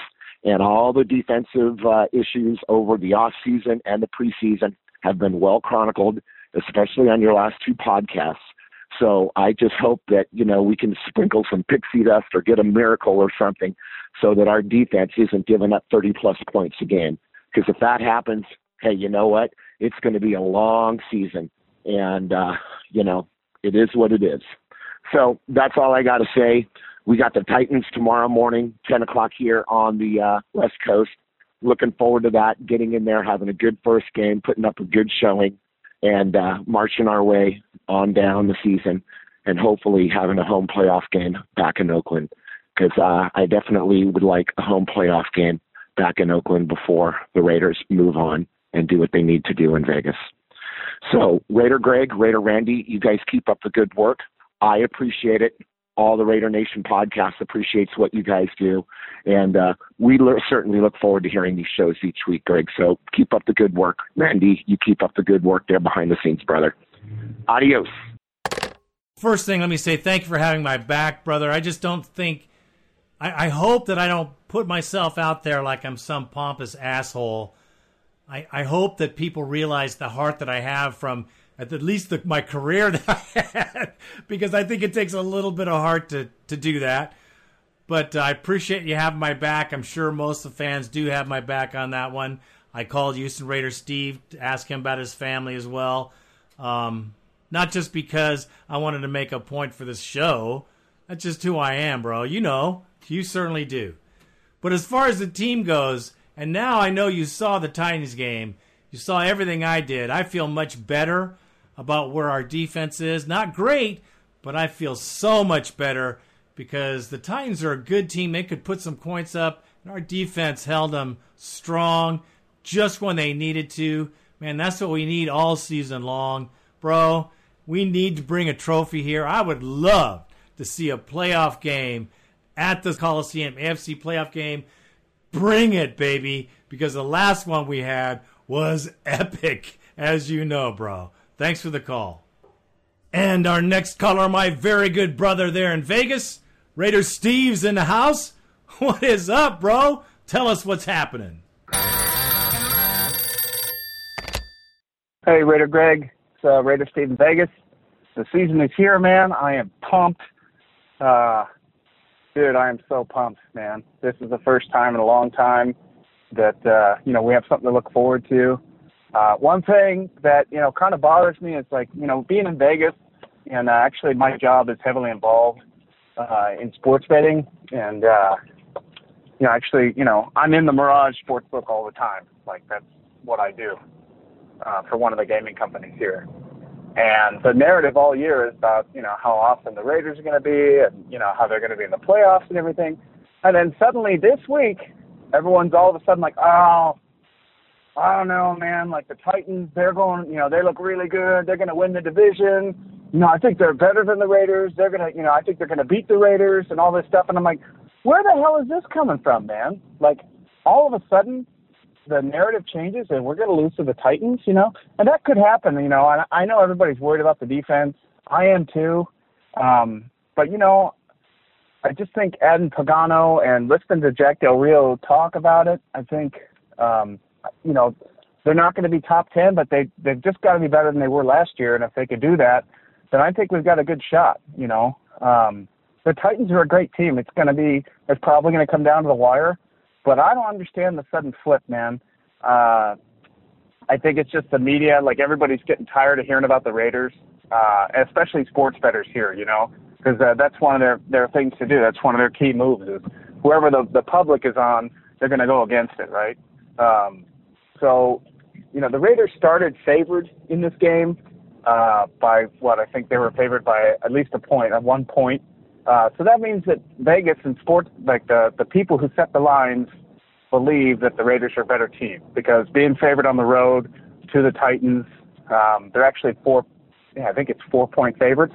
And all the defensive uh, issues over the off season and the preseason have been well chronicled, especially on your last two podcasts. So I just hope that, you know, we can sprinkle some pixie dust or get a miracle or something so that our defense isn't giving up 30 plus points a game. Because if that happens, hey, you know what? It's going to be a long season. And, uh, you know, it is what it is. So that's all I got to say. We got the Titans tomorrow morning, 10 o'clock here on the uh, West Coast. Looking forward to that, getting in there, having a good first game, putting up a good showing, and uh, marching our way on down the season, and hopefully having a home playoff game back in Oakland. Because uh, I definitely would like a home playoff game back in Oakland before the Raiders move on and do what they need to do in Vegas. So, Raider Greg, Raider Randy, you guys keep up the good work. I appreciate it. All the Raider Nation podcast appreciates what you guys do. And uh, we le- certainly look forward to hearing these shows each week, Greg. So keep up the good work. Randy, you keep up the good work there behind the scenes, brother. Adios. First thing, let me say thank you for having my back, brother. I just don't think, I, I hope that I don't put myself out there like I'm some pompous asshole. I, I hope that people realize the heart that I have from at least the, my career that I had, because I think it takes a little bit of heart to, to do that. But uh, I appreciate you having my back. I'm sure most of the fans do have my back on that one. I called Houston Raider Steve to ask him about his family as well. Um, not just because I wanted to make a point for this show. That's just who I am, bro. You know, you certainly do. But as far as the team goes, and now I know you saw the Titans game, you saw everything I did. I feel much better about where our defense is. Not great, but I feel so much better because the Titans are a good team. They could put some points up, and our defense held them strong just when they needed to. Man, that's what we need all season long. Bro, we need to bring a trophy here. I would love to see a playoff game at the Coliseum, AFC playoff game. Bring it, baby, because the last one we had was epic, as you know, bro. Thanks for the call. And our next caller, my very good brother there in Vegas, Raider Steve's in the house. What is up, bro? Tell us what's happening. Hey, Raider Greg. It's uh, Raider Steve in Vegas. The season is here, man. I am pumped. Uh, dude, I am so pumped, man. This is the first time in a long time that, uh, you know, we have something to look forward to. Uh, one thing that, you know, kind of bothers me is like, you know, being in Vegas, and uh, actually my job is heavily involved uh, in sports betting. And, uh, you know, actually, you know, I'm in the Mirage Sportsbook all the time. Like, that's what I do uh, for one of the gaming companies here. And the narrative all year is about, you know, how often the Raiders are going to be and, you know, how they're going to be in the playoffs and everything. And then suddenly this week, everyone's all of a sudden like, oh, I don't know, man. Like the Titans, they're going, you know, they look really good. They're going to win the division. You know, I think they're better than the Raiders. They're going to, you know, I think they're going to beat the Raiders and all this stuff. And I'm like, where the hell is this coming from, man? Like, all of a sudden, the narrative changes and we're going to lose to the Titans, you know? And that could happen, you know. And I know everybody's worried about the defense. I am too. Um, but, you know, I just think adding Pagano and listening to Jack Del Rio talk about it, I think, um, you know, they're not going to be top 10, but they, they've just got to be better than they were last year. And if they could do that, then I think we've got a good shot. You know, um, the Titans are a great team. It's going to be, it's probably going to come down to the wire, but I don't understand the sudden flip, man. Uh, I think it's just the media. Like everybody's getting tired of hearing about the Raiders, uh, especially sports bettors here. You know, because uh, that's one of their their things to do. That's one of their key moves. Is whoever the the public is on, they're going to go against it, right? Um, so, you know, the Raiders started favored in this game uh, by what I think they were favored by at least a point, at one point. Uh, so that means that Vegas and sports, like the the people who set the lines, believe that the Raiders are a better team because being favored on the road to the Titans, um, they're actually four. Yeah, I think it's four point favorites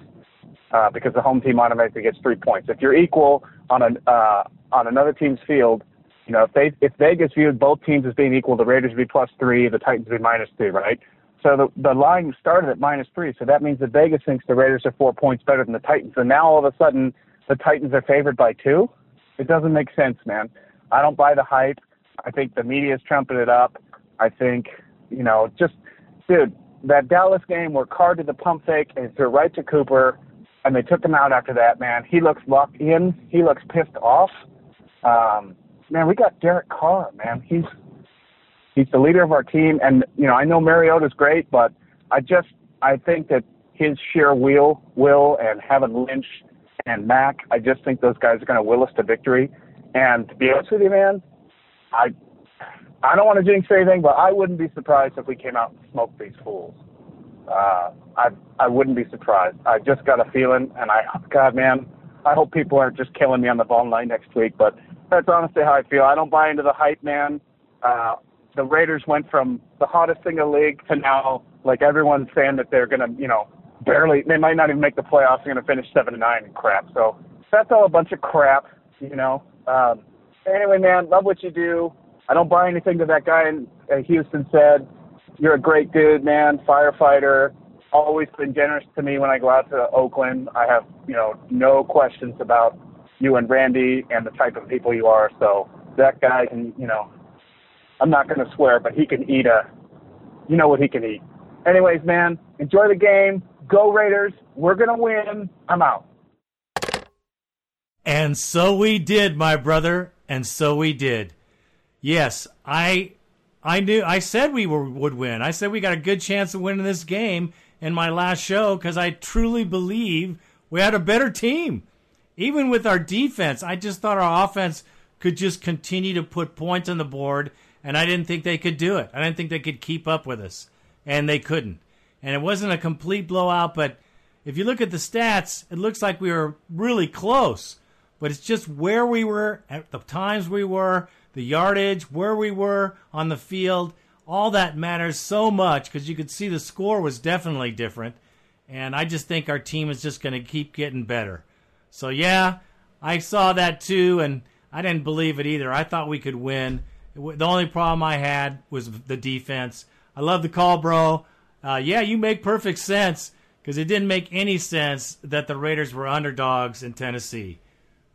uh, because the home team automatically gets three points. If you're equal on an uh, on another team's field, you know if they if Vegas viewed both teams as being equal, the Raiders would be plus three, the Titans would be minus three, right? So the the line started at minus three, so that means that Vegas thinks the Raiders are four points better than the Titans, and now all of a sudden the Titans are favored by two. It doesn't make sense, man. I don't buy the hype. I think the media's trumped it up. I think, you know, just, dude, that Dallas game where Carr did the pump fake and threw right to Cooper, and they took him out after that, man. He looks locked in. He looks pissed off. Um, man, we got Derek Carr, man. He's he's the leader of our team, and you know, I know Mariota's great, but I just I think that his sheer will, will, and having Lynch and Mack, I just think those guys are going to will us to victory. And to be honest with you, man, I I don't want to jinx anything, but I wouldn't be surprised if we came out and smoked these fools. Uh, I I wouldn't be surprised. I just got a feeling, and I God man, I hope people aren't just killing me on the bone line next week. But that's honestly how I feel. I don't buy into the hype, man. Uh, the Raiders went from the hottest thing in the league to now like everyone's saying that they're gonna, you know, barely. They might not even make the playoffs. They're gonna finish seven to nine and crap. So that's all a bunch of crap, you know. Um, anyway, man, love what you do. I don't buy anything that that guy in uh, Houston said. You're a great dude, man, firefighter. Always been generous to me when I go out to Oakland. I have, you know, no questions about you and Randy and the type of people you are. So that guy can, you know, I'm not going to swear, but he can eat a, you know what he can eat. Anyways, man, enjoy the game. Go Raiders. We're going to win. I'm out. And so we did, my brother, and so we did. Yes, I I knew I said we were, would win. I said we got a good chance of winning this game in my last show cuz I truly believe we had a better team. Even with our defense, I just thought our offense could just continue to put points on the board and I didn't think they could do it. I didn't think they could keep up with us, and they couldn't. And it wasn't a complete blowout, but if you look at the stats, it looks like we were really close but it's just where we were at the times we were, the yardage, where we were on the field. All that matters so much because you could see the score was definitely different. And I just think our team is just going to keep getting better. So, yeah, I saw that too, and I didn't believe it either. I thought we could win. The only problem I had was the defense. I love the call, bro. Uh, yeah, you make perfect sense because it didn't make any sense that the Raiders were underdogs in Tennessee.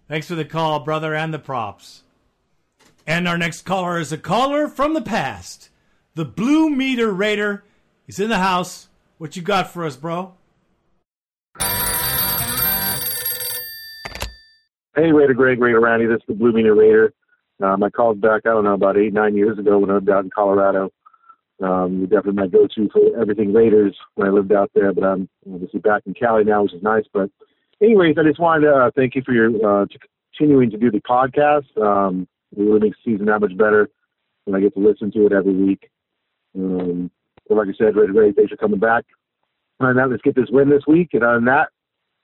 Thanks for the call, brother, and the props. And our next caller is a caller from the past. The Blue Meanie Raider. is in the house. What you got for us, bro? Hey, Raider Greg, Raider Randy. This is the Blue Meanie Raider. Um, I called back, I don't know, about eight, nine years ago when I lived out in Colorado. Um, definitely my go-to for everything Raiders when I lived out there, but I'm obviously back in Cali now, which is nice. But anyways, I just wanted to uh, thank you for your uh, continuing to do the podcast. Um, it really makes the season that much better when I get to listen to it every week. Um, like I said, Raider Ray, thanks for coming back. On that, let's get this win this week. And on that,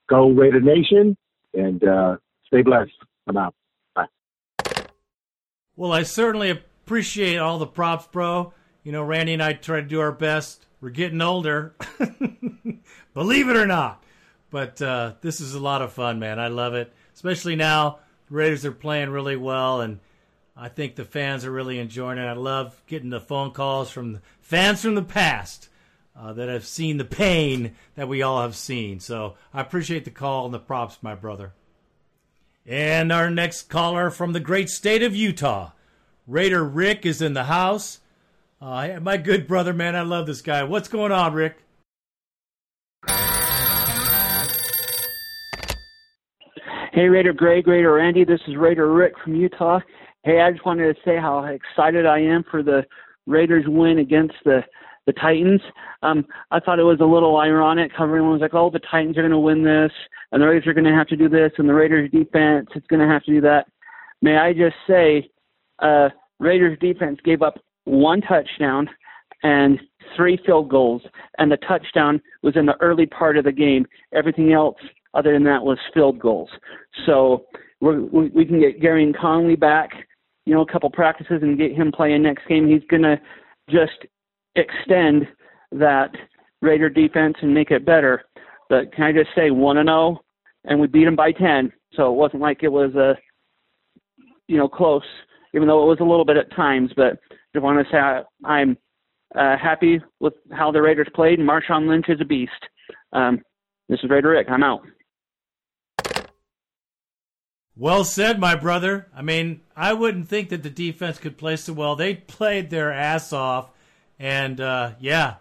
go Raider Nation and uh, stay blessed. I'm out. Bye. Well, I certainly appreciate all the props, bro. You know, Randy and I try to do our best. We're getting older. Believe it or not. But uh, this is a lot of fun, man. I love it, especially now. The Raiders are playing really well, and I think the fans are really enjoying it. I love getting the phone calls from fans from the past uh, that have seen the pain that we all have seen. So I appreciate the call and the props, my brother. And our next caller from the great state of Utah, Raider Rick, is in the house. Uh, my good brother, man, I love this guy. What's going on, Rick? Hey, Raider Greg, Raider Randy. This is Raider Rick from Utah. Hey, I just wanted to say how excited I am for the Raiders win against the the Titans. Um, I thought it was a little ironic. Everyone was like, "Oh, the Titans are going to win this, and the Raiders are going to have to do this, and the Raiders defense is going to have to do that." May I just say, uh, Raiders defense gave up one touchdown and three field goals, and the touchdown was in the early part of the game. Everything else, other than that, was field goals. So we we can get Gareon Conley back, you know, a couple practices and get him playing next game. He's gonna just extend that Raider defense and make it better. But can I just say one and zero, and we beat them by ten. So it wasn't like it was a, you know, close, even though it was a little bit at times. But I just want to say I, I'm uh, happy with how the Raiders played, and Marshawn Lynch is a beast. Um, this is Raider Rick. I'm out. Well said, my brother. I mean, I wouldn't think that the defense could play so well. They played their ass off, and uh, yeah,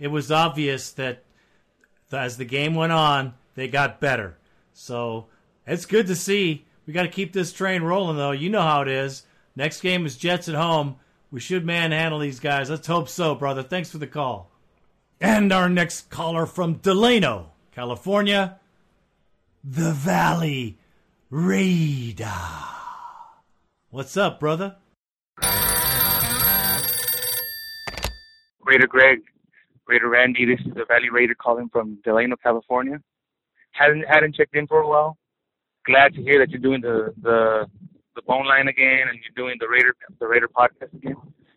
it was obvious that as the game went on, they got better. So it's good to see. We got to keep this train rolling, though. You know how it is. Next game is Jets at home. We should manhandle these guys. Let's hope so, brother. Thanks for the call. And our next caller from Delano, California, the Valley Raider. What's up, brother? Raider Greg, Raider Randy. This is the Valley Raider calling from Delano, California. Hadn't hadn't checked in for a while. Glad to hear that you're doing the the the bone line again and you're doing the Raider the Raider podcast again.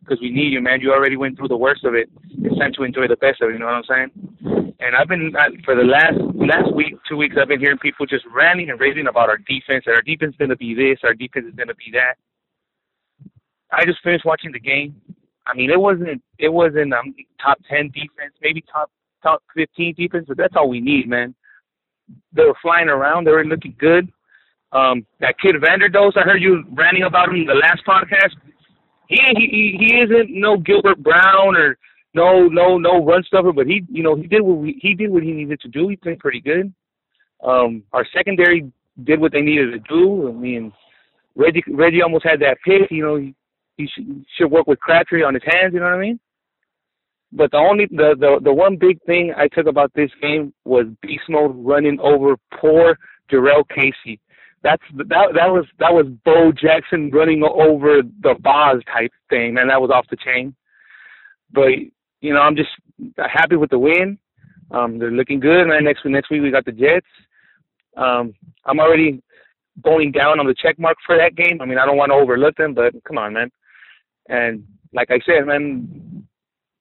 Because we need you, man. You already went through the worst of it. It's time to enjoy the best of it. You know what I'm saying? And I've been uh, for the last last week, two weeks, I've been hearing people just ranting and raving about our defense. That our defense is going to be this, our defense is going to be that. I just finished watching the game. I mean, it wasn't it wasn't um, top ten defense, maybe top top fifteen defense, but that's all we need, man. They were flying around. They were looking good. Um, that kid Vanderdoes, I heard you ranting about him in the last podcast. He he he isn't no Gilbert Brown or no no no run stuffer, but he you know he did what we, he did what he needed to do. He played pretty good. Um, our secondary did what they needed to do. I mean, Reggie Reggie almost had that pick. You know, he, he should, should work with Crabtree on his hands. You know what I mean? But the only the, the the one big thing I took about this game was beast mode running over poor Jurrell Casey that's that that was that was Bo Jackson running over the Boz type thing, man. That was off the chain. But you know, I'm just happy with the win. Um, they're looking good, man. Next week, next week we got the Jets. Um, I'm already going down on the check mark for that game. I mean, I don't want to overlook them, but come on, man. And like I said, man,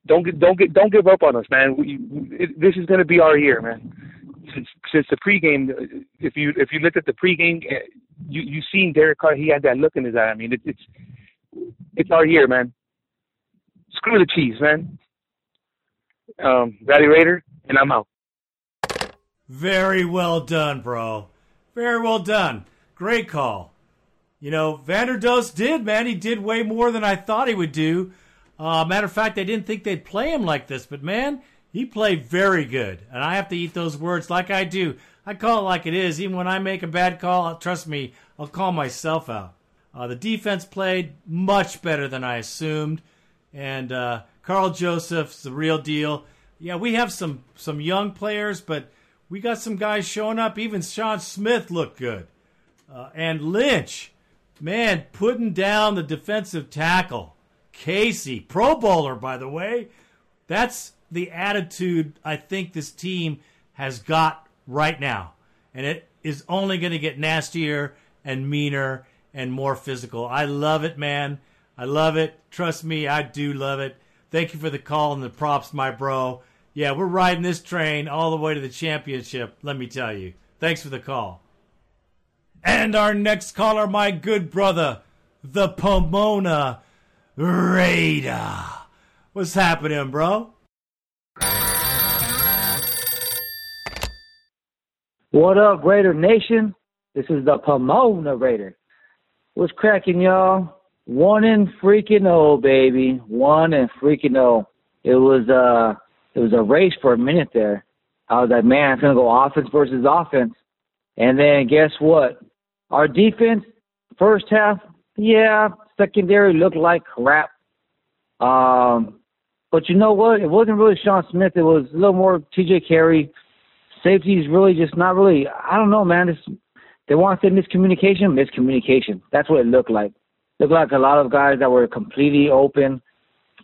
don't get don't get don't give up on us, man. We, it, this is to be our year, man since since the pregame, if you if you look at the pregame, eh, you you seen Derek Carr. He had that look in his eye. I mean, it, it's it's our year, man. Screw the Chiefs, man. Um, Valley Raider, and I'm out. Very well done, bro. Very well done. Great call. You know, Vanderdoes did, man. He did way more than I thought he would do. Uh, matter of fact, I didn't think they'd play him like this, but man, he played very good, and I have to eat those words like I do. I call it like it is. Even when I make a bad call, trust me, I'll call myself out. Uh, the defense played much better than I assumed, and uh, Karl Joseph's the real deal. Yeah, we have some some young players, but we got some guys showing up. Even Sean Smith looked good, uh, and Lynch, man, putting down the defensive tackle. Casey, Pro Bowler, by the way. That's the attitude I think this team has got right now. And it is only going to get nastier and meaner and more physical. I love it, man. I love it. Trust me, I do love it. Thank you for the call and the props, my bro. Yeah, we're riding this train all the way to the championship, let me tell you. Thanks for the call. And our next caller, my good brother, the Pomona Raider. What's happening, bro? What up, Raider Nation? This is the Pomona Raider. What's cracking, y'all? One and freaking oh, baby. One and freaking oh. It was uh it was a race for a minute there. I was like, man, it's gonna go offense versus offense. And then guess what? Our defense, first half, yeah, secondary looked like crap. Um, but you know what? It wasn't really Sean Smith. It was a little more T.J. Carrie. Safety is really just not really. I don't know, man. It's, they want to say miscommunication. Miscommunication. That's what it looked like. Looked like a lot of guys that were completely open,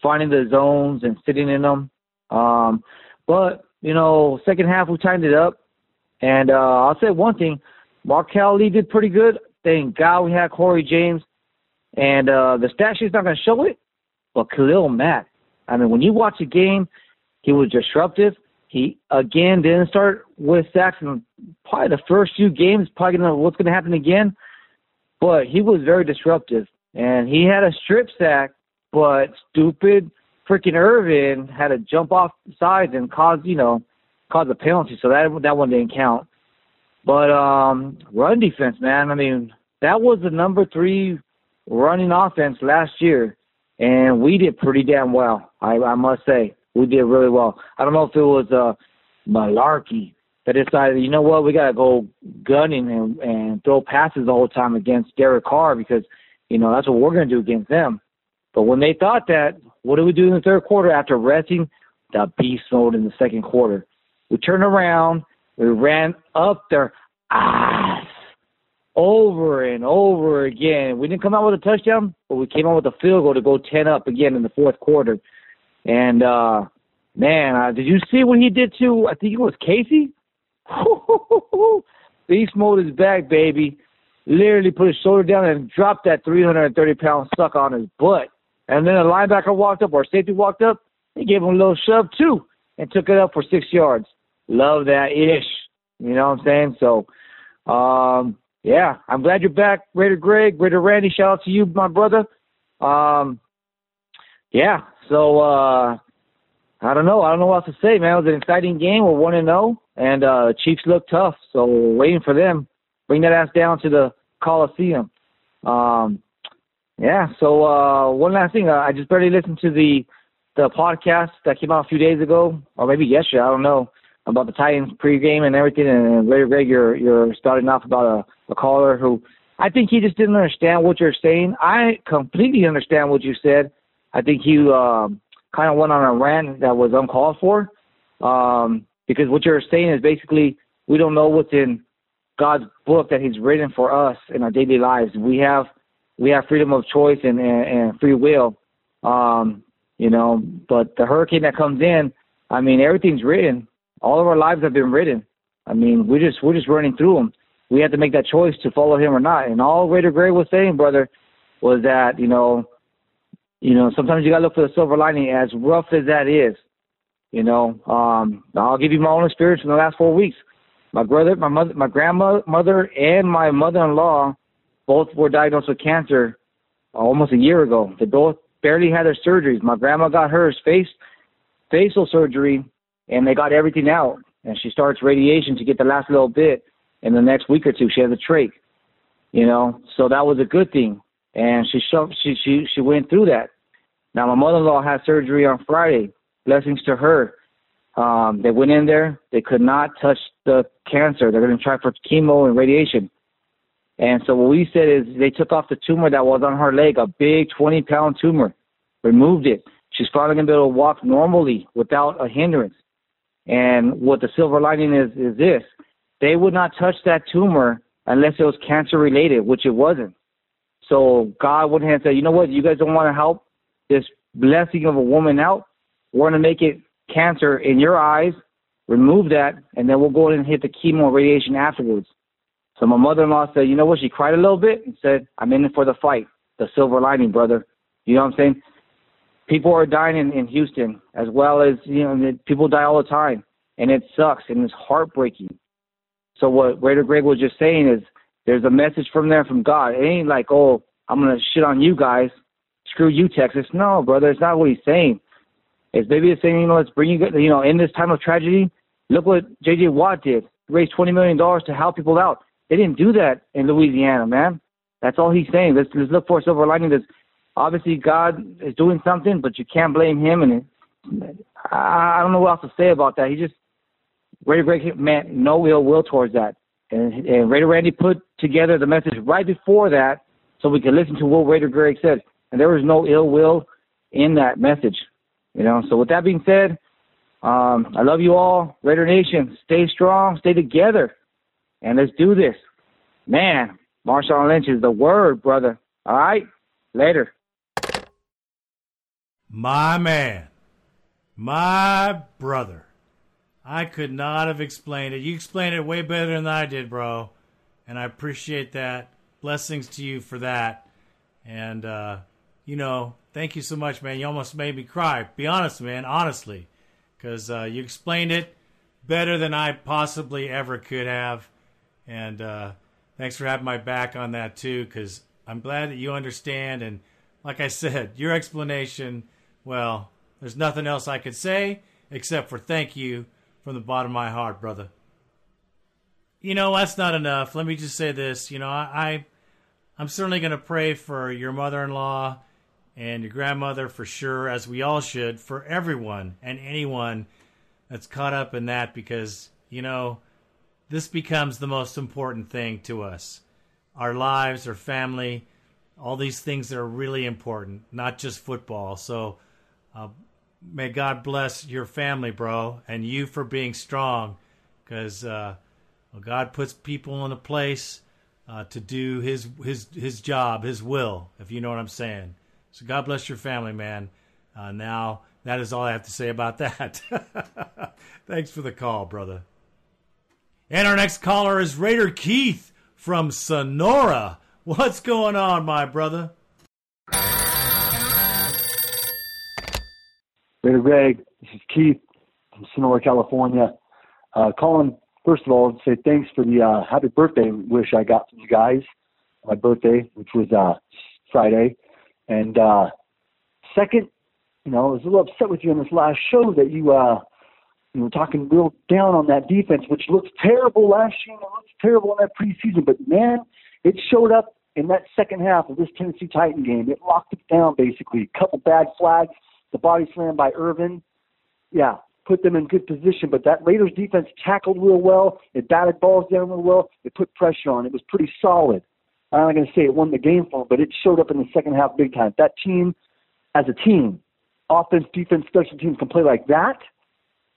finding the zones and sitting in them. Um, but you know, second half we tightened it up, and uh, I'll say one thing: Marquel Lee did pretty good. Thank God we had Cory James, and uh, the stat sheet's not going to show it, but Khalil Mack. I mean, when you watch a game, he was disruptive. He again didn't start with sacks in probably the first few games. Probably gonna what's going to happen again, but he was very disruptive, and he had a strip sack, but stupid freaking Irvin had to jump off the sides and cause you know cause a penalty, so that that one didn't count. But um run defense, man. I mean, that was the number three running offense last year, and we did pretty damn well. I, I must say, we did really well. I don't know if it was uh Mularkey that decided, you know what, we gotta go gunning and, and throw passes the whole time against Derek Carr because you know that's what we're gonna do against them. But when they thought that, what did we do in the third quarter after resting the beast mode in the second quarter? We turned around, we ran up their ass over and over again. We didn't come out with a touchdown, but we came out with a field goal to go 10 up again in the fourth quarter. And, uh, man, uh, did you see what he did to, I think it was Casey? Beast mode is back, baby. Literally put his shoulder down and dropped that 330 pound sucker on his butt. And then a linebacker walked up or safety walked up. He gave him a little shove too and took it up for six yards. Love that ish. You know what I'm saying? So, um, yeah, I'm glad you're back, Raider Greg, Raider Randy. Shout out to you, my brother. Um, yeah, so uh, I don't know. I don't know what else to say, man. It was an exciting game. We're one and zero, and uh, Chiefs look tough. So we're waiting for them. Bring that ass down to the Coliseum. Um, yeah. So uh, one last thing, I just barely listened to the the podcast that came out a few days ago, or maybe yesterday. I don't know about the Titans pregame and everything. And later, Greg, you're you're starting off about a, a caller who I think he just didn't understand what you're saying. I completely understand what you said. I think you um, kind of went on a rant that was uncalled for um, because what you're saying is basically we don't know what's in God's book that He's written for us in our daily lives. We have we have freedom of choice and, and, and free will. Um, you know, but the hurricane that comes in, I mean, everything's written. All of our lives have been written. I mean, we just we're just running through them. We have to make that choice to follow him or not. And all Raider Gray was saying, brother, was that you know, you know, sometimes you gotta look for the silver lining. As rough as that is, you know, um, I'll give you my own experience in the last four weeks. My brother, my mother, my grandmother, and my mother-in-law both were diagnosed with cancer almost a year ago. They both barely had their surgeries. My grandma got hers face facial surgery, and they got everything out. And she starts radiation to get the last little bit. In the next week or two, she has a trach. You know, so that was a good thing. And she she she she went through that. Now my mother-in-law had surgery on Friday. Blessings to her. Um, they went in there. They could not touch the cancer. They're going to try for chemo and radiation. And so what we said is they took off the tumor that was on her leg, a big 20 pound tumor, removed it. She's finally going to be able to walk normally without a hindrance. And what the silver lining is, is this. They would not touch that tumor unless it was cancer related, which it wasn't. So God ahead and said, you know what, you guys don't want to help this blessing of a woman out. We're going to make it cancer in your eyes, remove that, and then we'll go in and hit the chemo radiation afterwards. So my mother-in-law said, you know what? She cried a little bit and said, I'm in it for the fight, the silver lining, brother. You know what I'm saying? People are dying in, in Houston as well as, you know, people die all the time. And it sucks and it's heartbreaking. So what Raider Greg was just saying is there's a message from there from God. It ain't like, oh, I'm going to shit on you guys. Screw you, Texas. No, brother, it's not what he's saying. It's maybe saying, you know, let's bring you, you know, in this time of tragedy, look what J.J. Watt did. Raised $20 million to help people out. They didn't do that in Louisiana, man. That's all he's saying. Let's, let's look for a silver lining. That's obviously God is doing something, but you can't blame him. And it, I, I don't know what else to say about that. He just Ray Greg meant no ill will towards that. And, and Raider Randy put together the message right before that so we could listen to what Raider Greg said. And there was no ill will in that message. You know, so with that being said, um, I love you all. Raider Nation, stay strong, stay together, and let's do this. Man, Marshawn Lynch is the word, brother. All right? Later. My man. My brother. I could not have explained it. You explained it way better than I did, bro. And I appreciate that. Blessings to you for that. And, uh, you know, thank you so much, man. You almost made me cry. Be honest, man, honestly. Because uh, you explained it better than I possibly ever could have. And uh, thanks for having my back on that, too, because I'm glad that you understand. And like I said, your explanation, well, there's nothing else I could say except for thank you from the bottom of my heart, brother. You know, that's not enough. Let me just say this. You know, I, I I'm certainly going to pray for your mother-in-law and your grandmother for sure, as we all should, for everyone and anyone that's caught up in that, because you know, this becomes the most important thing to us. Our lives, our family, all these things that are really important, not just football. So, uh, may God bless your family, bro, and you for being strong, because uh, well, God puts people in a place uh, to do His His His job, His will. If you know what I'm saying. So God bless your family, man. Uh, now that is all I have to say about that. Thanks for the call, brother. And our next caller is Raider Keith from Sonora. What's going on, my brother? Raider Greg, this is Keith from Sonora, California. Uh, calling, first of all, to say thanks for the uh, happy birthday wish I got from you guys. My birthday, which was uh, Friday. And uh, second, you know, I was a little upset with you on this last show that you, uh, you were talking real down on that defense, which looked terrible last year. It looked terrible in that preseason. But man, it showed up in that second half of this Tennessee Titan game. It locked it down basically. A couple bad flags the body slam by Irvin, yeah, put them in good position. But that Raiders defense tackled real well. It batted balls down real well. It put pressure on. It was pretty solid. I'm not going to say it won the game for them, but it showed up in the second half big time. That team, as a team, offense, defense, special teams can play like that.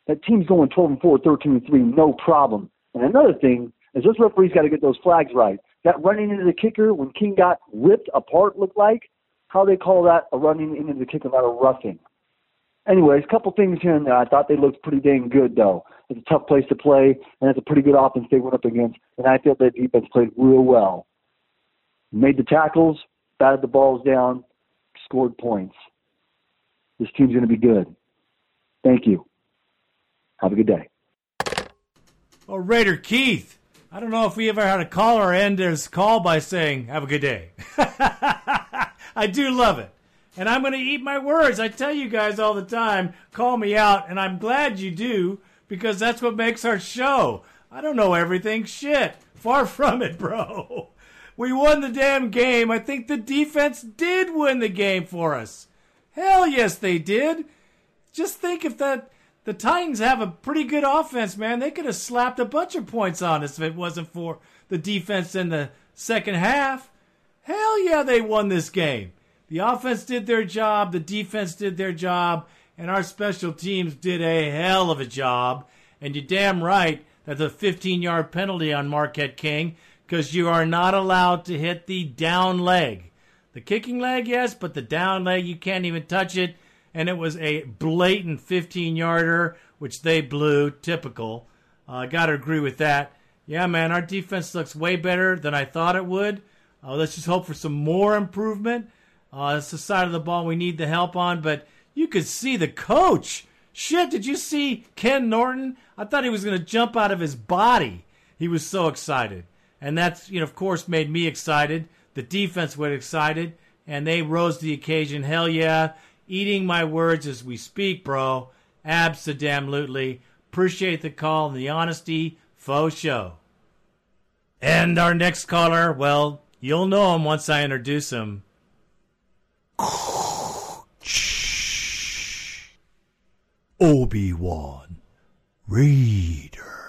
That team's going 12 and 4, 13 and 3, no problem. And another thing is those referees got to get those flags right. That running into the kicker when King got ripped apart looked like, how they call that a running into the kicker, not a roughing anyways, a couple things here and there. I thought they looked pretty dang good, though. It's a tough place to play, and it's a pretty good offense they went up against. And I feel that defense played real well. Made the tackles, batted the balls down, scored points. This team's going to be good. Thank you. Have a good day. Oh, Raider Keith. I don't know if we ever had a caller end his call by saying, Have a good day. I do love it and I'm going to eat my words. I tell you guys all the time, call me out, and I'm glad you do because that's what makes our show. I don't know everything. Shit. Far from it, bro. We won the damn game. I think the defense did win the game for us. Hell yes, they did. Just think if that the Titans have a pretty good offense, man. They could have slapped a bunch of points on us if it wasn't for the defense in the second half. Hell yeah, they won this game. The offense did their job, the defense did their job, and our special teams did a hell of a job. And you're damn right that the 15 yard penalty on Marquette King, because you are not allowed to hit the down leg. The kicking leg, yes, but the down leg, you can't even touch it. And it was a blatant 15 yarder, which they blew, typical. I uh, got to agree with that. Yeah, man, our defense looks way better than I thought it would. Uh, let's just hope for some more improvement. Uh, it's the side of the ball we need the help on, but you could see the coach. Shit, did you see Ken Norton? I thought he was going to jump out of his body. He was so excited. And that's, you know, of course, made me excited. The defense was excited, and they rose to the occasion. Hell yeah. Eating my words as we speak, bro. Absolutely. Appreciate the call and the honesty. Faux show. And our next caller, well, you'll know him once I introduce him. Obi Wan Raider.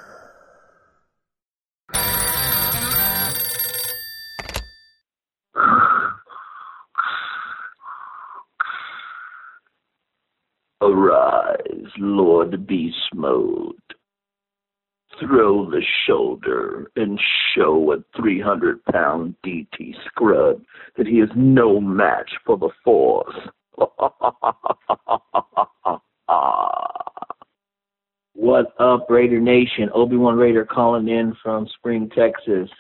Arise, Lord Beast Mode. Throw the shoulder and show a 300 pound DT scrub that he is no match for the Force. What up, Raider Nation? Obi Wan Raider calling in from Spring, Texas.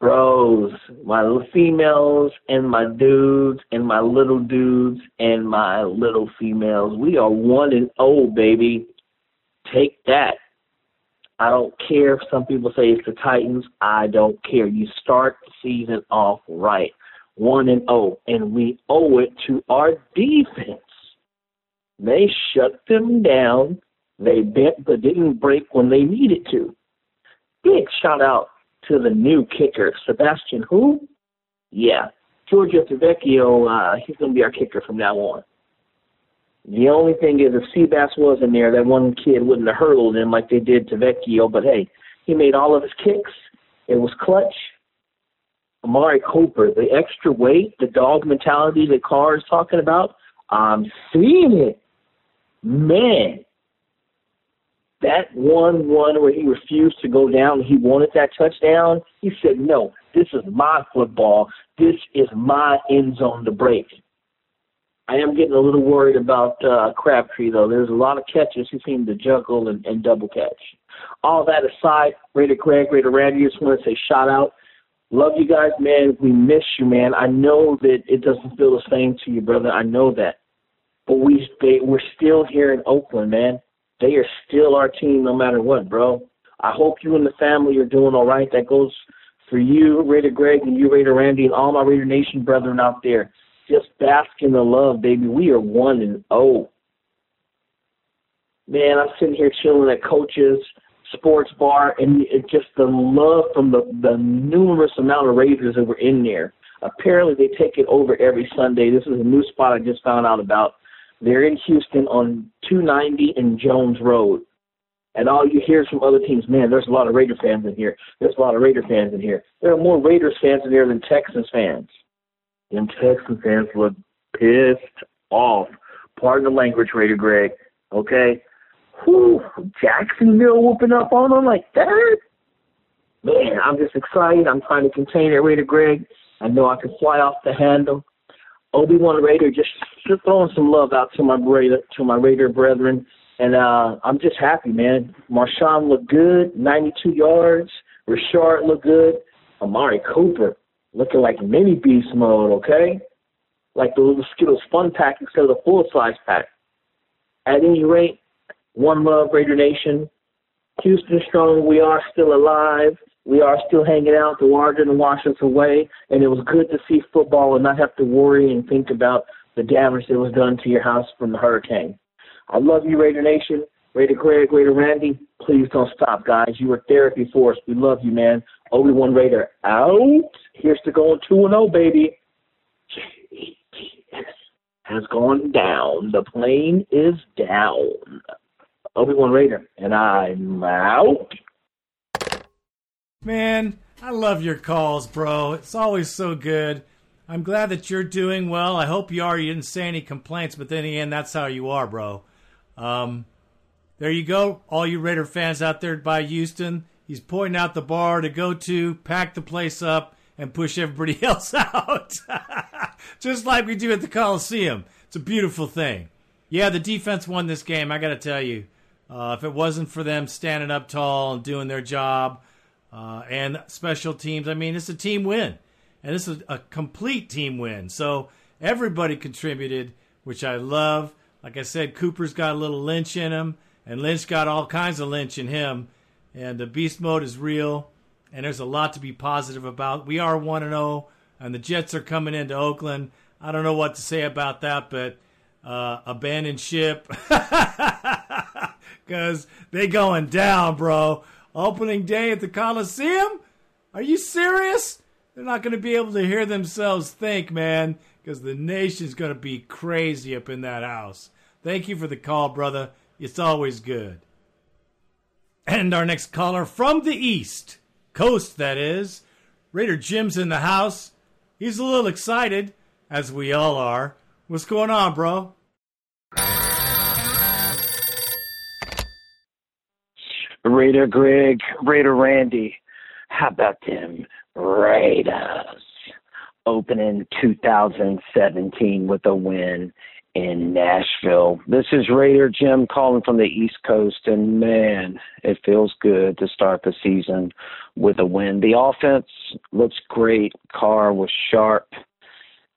Bros, my little females and my dudes and my little dudes and my little females, we are one and oh, baby. Take that. I don't care if some people say it's the Titans. I don't care. You start the season off right. One and oh, and we owe it to our defense. They shut them down. They bent but didn't break when they needed to. Big shout out to the new kicker, Sebastian who? Yeah, Giorgio Tavecchio, uh, he's going to be our kicker from now on. The only thing is, if Seabass wasn't there, that one kid wouldn't have hurled him like they did to Vecchio. But hey, he made all of his kicks. It was clutch. Amari Cooper, the extra weight, the dog mentality that Carr is talking about, I'm seeing it. Man, that one one where he refused to go down, he wanted that touchdown. He said, "No, this is my football. This is my end zone to break." I am getting a little worried about uh, Crabtree though. There's a lot of catches he seemed to juggle and, and double catch. All that aside, Raider Craig, Raider Randy, just want to say shout out. Love you guys, man. We miss you, man. I know that it doesn't feel the same to you, brother. I know that, but we they, we're still here in Oakland, man. They are still our team, no matter what, bro. I hope you and the family are doing all right. That goes for you, Raider Greg, and you, Raider Randy, and all my Raider Nation brethren out there just bask in the love, baby. We are one and oh. Man, I'm sitting here chilling at Coach's Sports Bar, and it just the love from the the numerous amount of Raiders that were in there. Apparently, they take it over every Sunday. This is a new spot I just found out about. They're in Houston on 290 and Jones Road. And all you hear from other teams, man, there's a lot of Raider fans in here. There's a lot of Raider fans in here. There are more Raiders fans in here than Texans fans. Them Texan fans look pissed off. Pardon the language, Raider Greg. Okay? Whew, Jacksonville whooping up on them like that? Man, I'm just excited. I'm trying to contain it, Raider Greg. I know I can fly off the handle. Obi-Wan Raider just, just throwing some love out to my Raider, to my Raider brethren. And uh, I'm just happy, man. Marshawn looked good, 92 yards. Richard looked good. Amari Cooper, looking like mini beast mode, okay? Like the little Skittles fun pack instead of the full size pack. At any rate, one love, Raider Nation. Houston strong, we are still alive. We are still hanging out. The water didn't wash us away, and it was good to see football and not have to worry and think about the damage that was done to your house from the hurricane. I love you, Raider Nation. Raider Craig, Raider Randy, please don't stop, guys. You are therapy for us. We love you, man. Obi Wan Raider out. Here's to going 2 and 0, baby. Has gone down. The plane is down. Obi Wan Raider, and I'm out. Man, I love your calls, bro. It's always so good. I'm glad that you're doing well. I hope you are. You didn't say any complaints, but then again, that's how you are, bro. Um, there you go, all you Raider fans out there by Houston. He's pointing out the bar to go to, pack the place up, and push everybody else out. Just like we do at the Coliseum. It's a beautiful thing. Yeah, the defense won this game, I got to tell you. Uh, if it wasn't for them standing up tall and doing their job uh, and special teams, I mean, it's a team win. And this is a complete team win. So everybody contributed, which I love. Like I said, Cooper's got a little Lynch in him, and Lynch got all kinds of Lynch in him. And the beast mode is real, and there's a lot to be positive about. We are 1 0, and the Jets are coming into Oakland. I don't know what to say about that, but uh, abandon ship. Because they going down, bro. Opening day at the Coliseum? Are you serious? They're not going to be able to hear themselves think, man, because the nation's going to be crazy up in that house. Thank you for the call, brother. It's always good. And our next caller from the East Coast, that is. Raider Jim's in the house. He's a little excited, as we all are. What's going on, bro? Raider Greg, Raider Randy. How about them Raiders opening 2017 with a win in Nashville? This is Raider Jim calling from the East Coast, and man, it feels good to start the season with a win. The offense looks great. Carr was sharp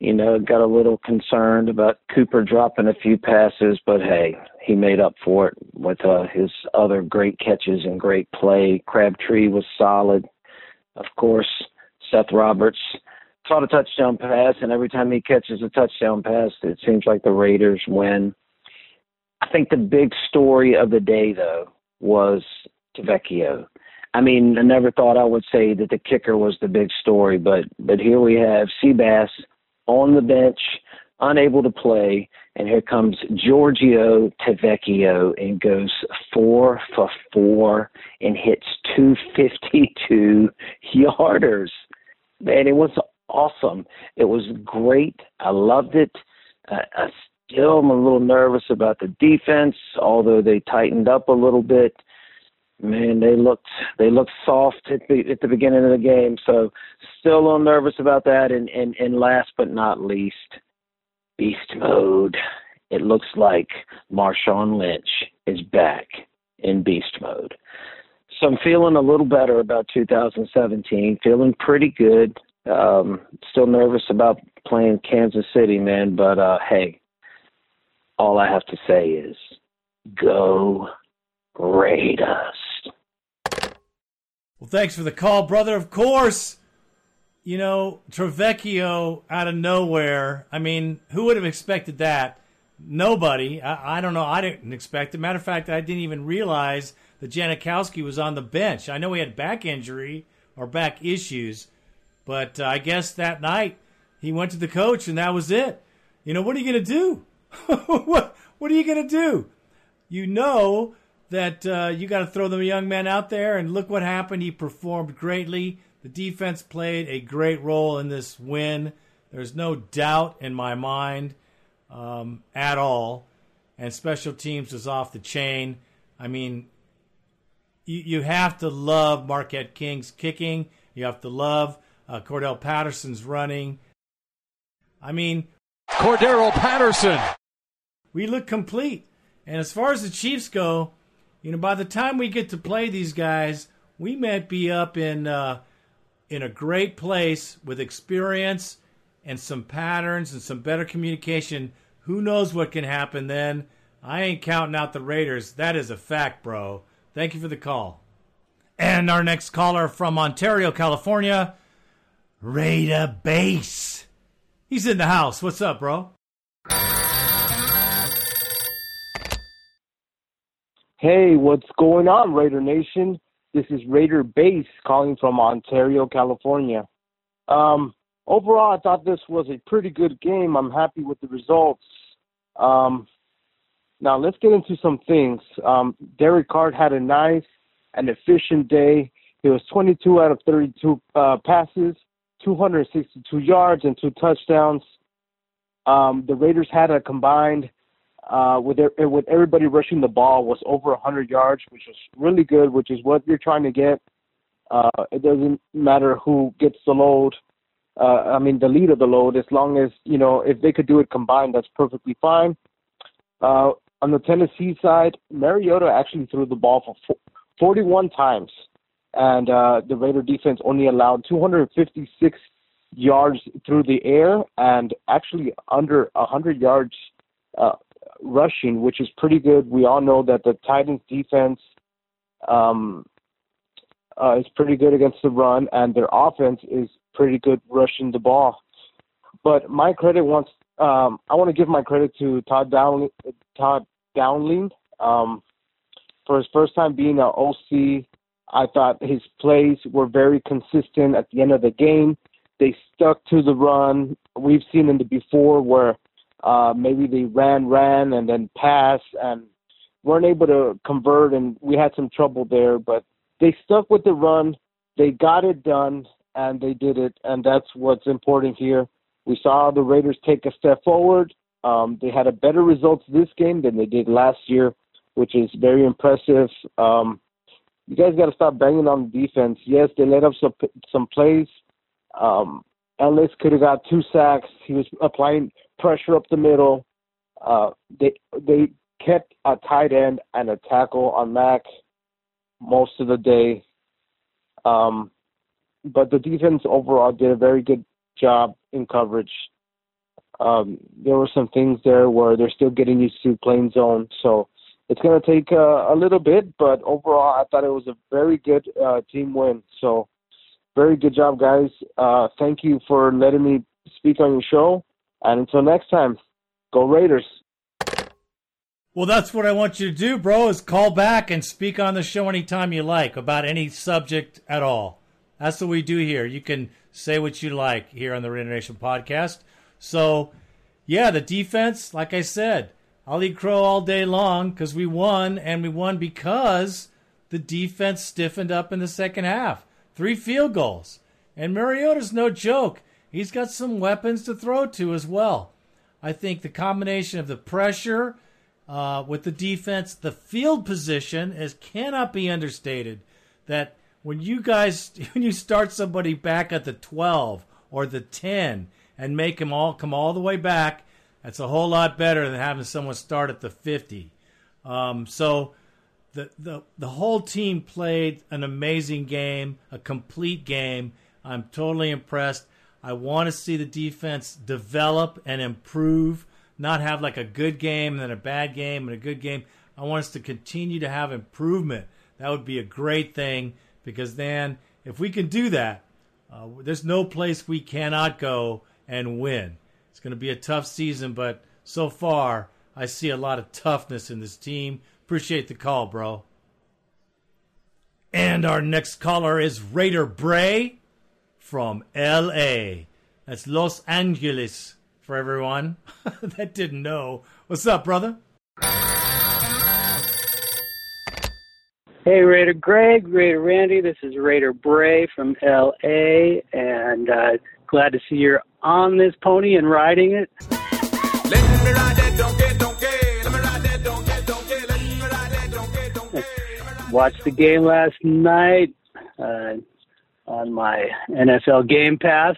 you know, got a little concerned about Cooper dropping a few passes, but hey, he made up for it with uh, his other great catches and great play. Crabtree was solid. Of course, Seth Roberts caught a touchdown pass, and every time he catches a touchdown pass, it seems like the Raiders win. I think the big story of the day, though, was Tavecchio. I mean, I never thought I would say that the kicker was the big story, but but here we have Seabass – on the bench, unable to play, and here comes Giorgio Tavecchio and goes four for four and hits 252 yarders. Man, it was awesome. It was great. I loved it. Uh, I still am a little nervous about the defense, although they tightened up a little bit man, they looked they looked soft at the at the beginning of the game. So still a little nervous about that. And and and last but not least, beast mode. It looks like Marshawn Lynch is back in beast mode. So I'm feeling a little better about 2017. Feeling pretty good. Um, still nervous about playing Kansas City, man. But uh, hey, all I have to say is go Raiders. Well, thanks for the call, brother. Of course, you know, Tavecchio out of nowhere. I mean, who would have expected that? Nobody. I, I, don't know. I didn't expect it. Matter of fact, I didn't even realize that Janikowski was on the bench. I know he had back injury or back issues, but uh, I guess that night he went to the coach and that was it. You know, what are you going to do? what, what are you going to do? You know that uh, you got to throw the young man out there, and look what happened. He performed greatly. The defense played a great role in this win. There's no doubt in my mind um, at all. And special teams was off the chain. I mean, you, you have to love Marquette King's kicking. You have to love uh, Cordarrelle Patterson's running. I mean, Cordarrelle Patterson. We look complete. And as far as the Chiefs go, you know, by the time we get to play these guys, we might be up in uh, in a great place with experience and some patterns and some better communication. Who knows what can happen then? I ain't counting out the Raiders. That is a fact, bro. Thank you for the call. And our next caller from Ontario, California, Raider Base. He's in the house. What's up, bro? Hey, what's going on, Raider Nation? This is Raider Base calling from Ontario, California. Um, overall, I thought this was a pretty good game. I'm happy with the results. Um, now, let's get into some things. Um, Derek Carr had a nice and efficient day. He was 22 out of 32 uh, passes, 262 yards, and two touchdowns. Um, the Raiders had a combined uh, with with everybody rushing the ball was over 100 yards, which was really good, which is what you're trying to get. Uh, it doesn't matter who gets the load. Uh, I mean, the lead of the load, as long as you know if they could do it combined, that's perfectly fine. Uh, on the Tennessee side, Mariota actually threw the ball for 41 times, and uh, the Raider defense only allowed 256 yards through the air and actually under 100 yards uh, rushing, which is pretty good. We all know that the Titans defense um, uh, is pretty good against the run, and their offense is pretty good rushing the ball. But my credit wants um, I want to give my credit to Todd Downing, Todd Downing um, for his first time being an OC. I thought his plays were very consistent at the end of the game. They stuck to the run. We've seen in the before where uh, maybe they ran, ran, and then passed, and weren't able to convert, and we had some trouble there. But they stuck with the run. They got it done, and they did it, and that's what's important here. We saw the Raiders take a step forward. Um, they had a better results this game than they did last year, which is very impressive. Um, you guys got to stop banging on the defense. Yes, they let up some some plays. Um, Ellis could have got two sacks. He was applying pressure up the middle. Uh, they they kept a tight end and a tackle on Mack most of the day. Um, but the defense overall did a very good job in coverage. Um, there were some things there where they're still getting used to playing zone, so it's going to take uh, a little bit. But overall, I thought it was a very good uh, team win. So, very good job, guys. Uh, thank you for letting me speak on your show. And until next time, go Raiders. Well, that's what I want you to do, bro, is call back and speak on the show anytime you like about any subject at all. That's what we do here. You can say what you like here on the Raider Nation podcast. So, yeah, the defense, like I said, I'll eat crow all day long because we won, and we won because the defense stiffened up in the second half. Three field goals. And Mariota's no joke. He's got some weapons to throw to as well. I think the combination of the pressure uh, with the defense, the field position is cannot be understated. That when you guys when you start somebody back at the 12 or the 10 and make them all come all the way back, that's a whole lot better than having someone start at the 50. Um, so the, the the whole team played an amazing game, a complete game. I'm totally impressed. I want to see the defense develop and improve, not have like a good game and then a bad game and a good game. I want us to continue to have improvement. That would be a great thing because then if we can do that, uh, there's no place we cannot go and win. It's going to be a tough season, but so far I see a lot of toughness in this team. Appreciate the call, bro. And our next caller is Raider Bray from L.A. That's Los Angeles for everyone that didn't know. What's up, brother? Hey, Raider Greg, Raider Randy. This is Raider Bray from LA, and uh, glad to see you're on this pony and riding it. Watched the game last night uh, on my NFL Game Pass,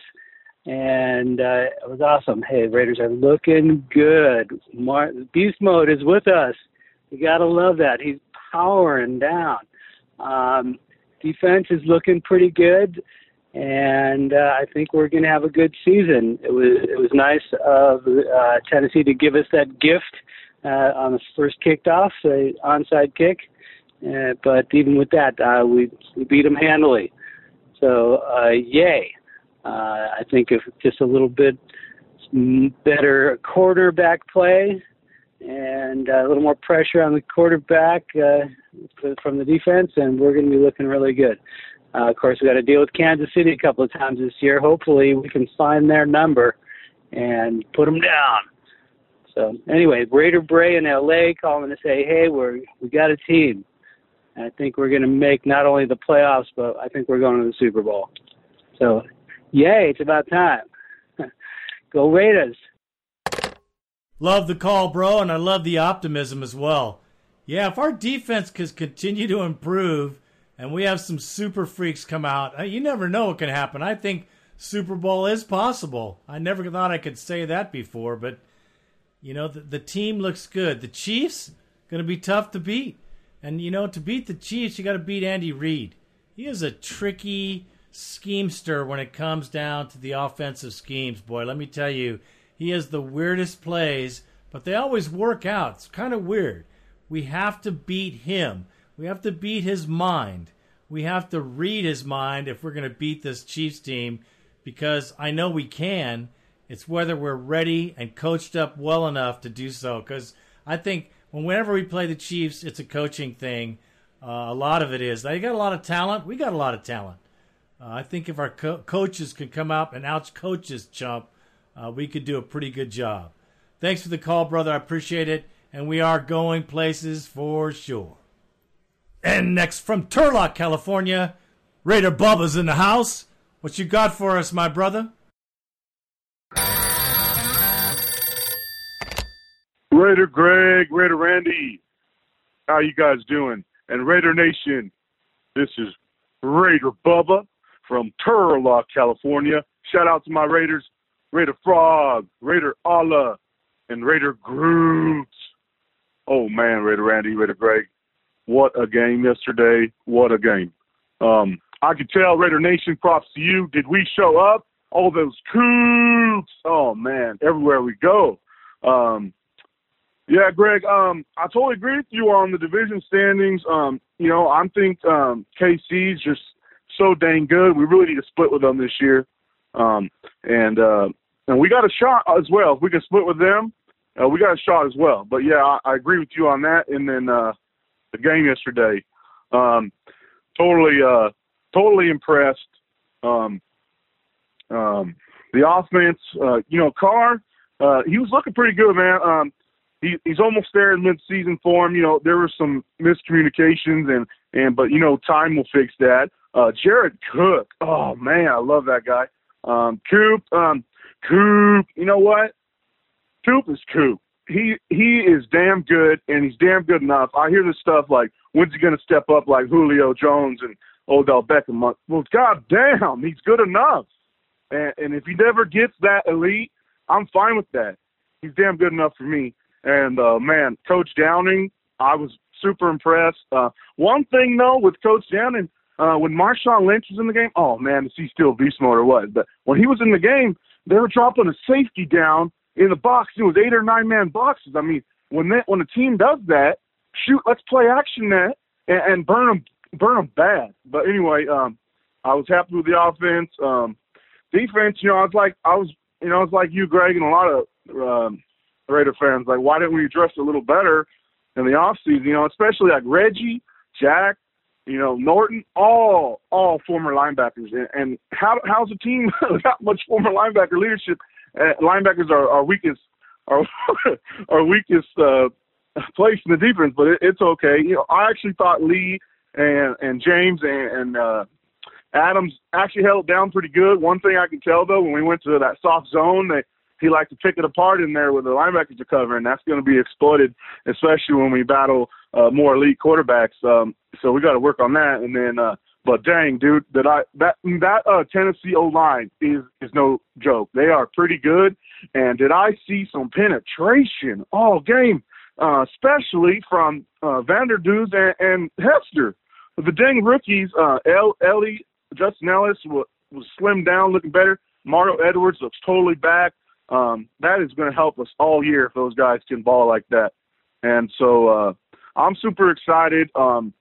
and uh, it was awesome. Hey, Raiders are looking good. Mar- Beast Mode is with us. You gotta love that. He's powering down. Um, defense is looking pretty good, and uh, I think we're to have a good season. It was it was nice of uh, Tennessee to give us that gift uh, on the first kicked off, the onside kick. But even with that, uh, we we beat them handily. So uh, yay! Uh, I think if just a little bit better quarterback play and a little more pressure on the quarterback uh, from the defense, and we're going to be looking really good. Uh, of course, we got to deal with Kansas City a couple of times this year. Hopefully, we can find their number and put them down. So anyway, Raider Bray in LA calling to say, hey, we're we got a team. I think we're going to make not only the playoffs, but I think we're going to the Super Bowl. So, yay! It's about time. Go Raiders! Love the call, bro, and I love the optimism as well. Yeah, if our defense can continue to improve and we have some super freaks come out, uh, you never know what can happen. I think Super Bowl is possible. I never thought I could say that before, but you know the, the team looks good. The Chiefs going to be tough to beat, and you know to beat the Chiefs, you got to beat Andy Reid. He is a tricky schemester when it comes down to the offensive schemes. Boy, let me tell you, he has the weirdest plays, but they always work out. It's kind of weird. We have to beat him. We have to beat his mind. We have to read his mind if we're going to beat this Chiefs team because I know we can. It's whether we're ready and coached up well enough to do so. Because I think whenever we play the Chiefs, it's a coaching thing. Uh, a lot of it is. They got a lot of talent. We got a lot of talent. Uh, I think if our co- coaches can come out and out coaches Chump, uh, we could do a pretty good job. Thanks for the call, brother. I appreciate it. And we are going places for sure. And next from Turlock, California, Raider Bubba's in the house. What you got for us, my brother? Raider Greg, Raider Randy, how you guys doing? And Raider Nation, This is Raider Bubba from Turlock, California. Shout out to my Raiders, Raider Frog, Raider Allah, and Raider Groot. Oh man, Raider Randy, Raider Greg. What a game yesterday. What a game. Um, I could tell Raider Nation props to you. Did we show up? All those coops. Oh man, everywhere we go. Um, yeah, Greg. Um, I totally agree with you on the division standings. Um, you know, I think um, KC's just so dang good. We really need to split with them this year. Um, and uh, and we got a shot as well. If we can split with them, uh, we got a shot as well. But yeah, I, I agree with you on that. And then uh, the game yesterday, um, totally, uh, totally impressed. Um, um, the offense, uh, you know, Carr, uh, he was looking pretty good, man. Um, he, he's almost there in mid-season form. You know, there were some miscommunications, and and but you know, time will fix that. Uh, Jared Cook, oh man, I love that guy. Um, Coop, um, Coop, you know what? Coop is Coop. He he is damn good, and he's damn good enough. I hear this stuff like, when's he gonna step up like Julio Jones and Odell Beckham? Well, god damn, he's good enough. And, and if he never gets that elite, I'm fine with that. He's damn good enough for me. And uh, man, Coach Downing, I was super impressed. Uh, one thing though with Coach Downing, uh, when Marshawn Lynch was in the game, oh man, is he still beast mode or what? But when he was in the game, they were dropping a safety down in the box. It was eight or nine man boxes. I mean, when that when a team does that, shoot, let's play action net and, and burn them burn them bad. But anyway, um, I was happy with the offense. Um, defense, you know, I was like I was you know, I was like you, Greg, and a lot of um, Raider fans. Like, why didn't we dress a little better in the off season? You know, especially like Reggie, Jack, you know, Norton, all all former linebackers. And, and how how's a team without much former linebacker leadership? Uh, linebackers are our weakest our our weakest uh, place in the defense, but it, it's okay. You know, I actually thought Lee and and James and, and uh, Adams actually held down pretty good. One thing I can tell though, when we went to that soft zone, they he likes to pick it apart in there with the linebackers are covering. That's going to be exploited, especially when we battle uh, more elite quarterbacks. Um, so we got to work on that. And then, uh, but dang, dude, that I that that uh, Tennessee O line is is no joke. They are pretty good. And did I see some penetration all game, uh, especially from uh, Vanderdoes and, and Hester, the dang rookies. Uh, El, Ellie Justin Ellis was, was slimmed down, looking better. Mario Edwards looks totally back um, that is going to help us all year if those guys can ball like that. And so uh, I'm super excited. Um,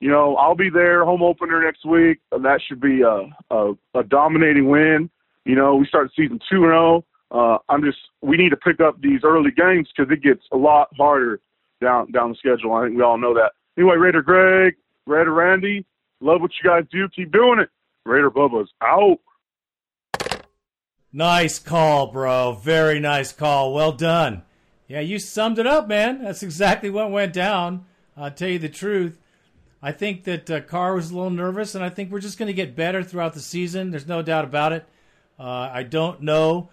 you know, I'll be there home opener next week. And that should be a, a, a dominating win. You know, we start season two and zero. Uh, I'm just we need to pick up these early games because it gets a lot harder down down the schedule. I think we all know that. Anyway, Raider Greg, Raider Randy, love what you guys do. Keep doing it. Raider Bubba's out. Nice call, bro. Very nice call. Well done. Yeah, you summed it up, man. That's exactly what went down. I'll tell you the truth. I think that uh, Carr was a little nervous, and I think we're just going to get better throughout the season. There's no doubt about it. Uh, I don't know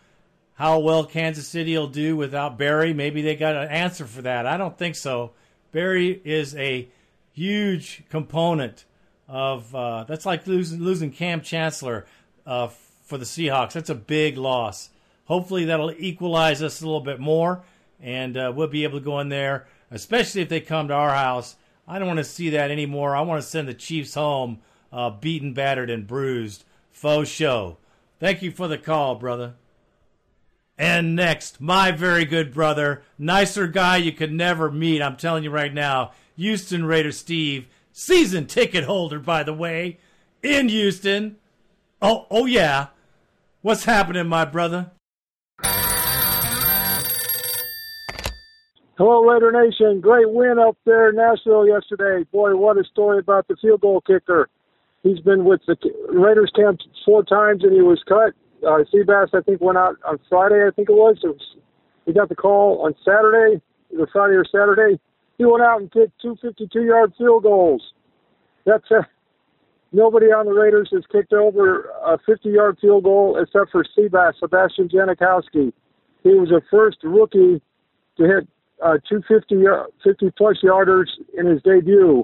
how well Kansas City will do without Berry. Maybe they got an answer for that. I don't think so. Berry is a huge component of uh, that's like losing losing Kam Chancellor uh, for the Seahawks. That's a big loss. Hopefully, that'll equalize us a little bit more, and uh, we'll be able to go in there, especially if they come to our house. I don't want to see that anymore. I want to send the Chiefs home uh, beaten, battered, and bruised. Faux show. Thank you for the call, brother. And next, my very good brother, nicer guy you could never meet. I'm telling you right now, Houston Raider Steve, season ticket holder, by the way, in Houston. Oh, oh yeah. What's happening, my brother? Hello, Raider Nation. Great win up there in Nashville yesterday. Boy, what a story about the field goal kicker. He's been with the Raiders camp four times and he was cut. Uh, Seabass, I think, went out on Friday, I think it was. It was he got the call on Saturday, either Friday or Saturday. He went out and kicked two 52 yard field goals. That's a, Nobody on the Raiders has kicked over a 50-yard field goal except for Seabass, Sebastian Janikowski. He was the first rookie to hit uh, two 50, 50 plus yarders in his debut.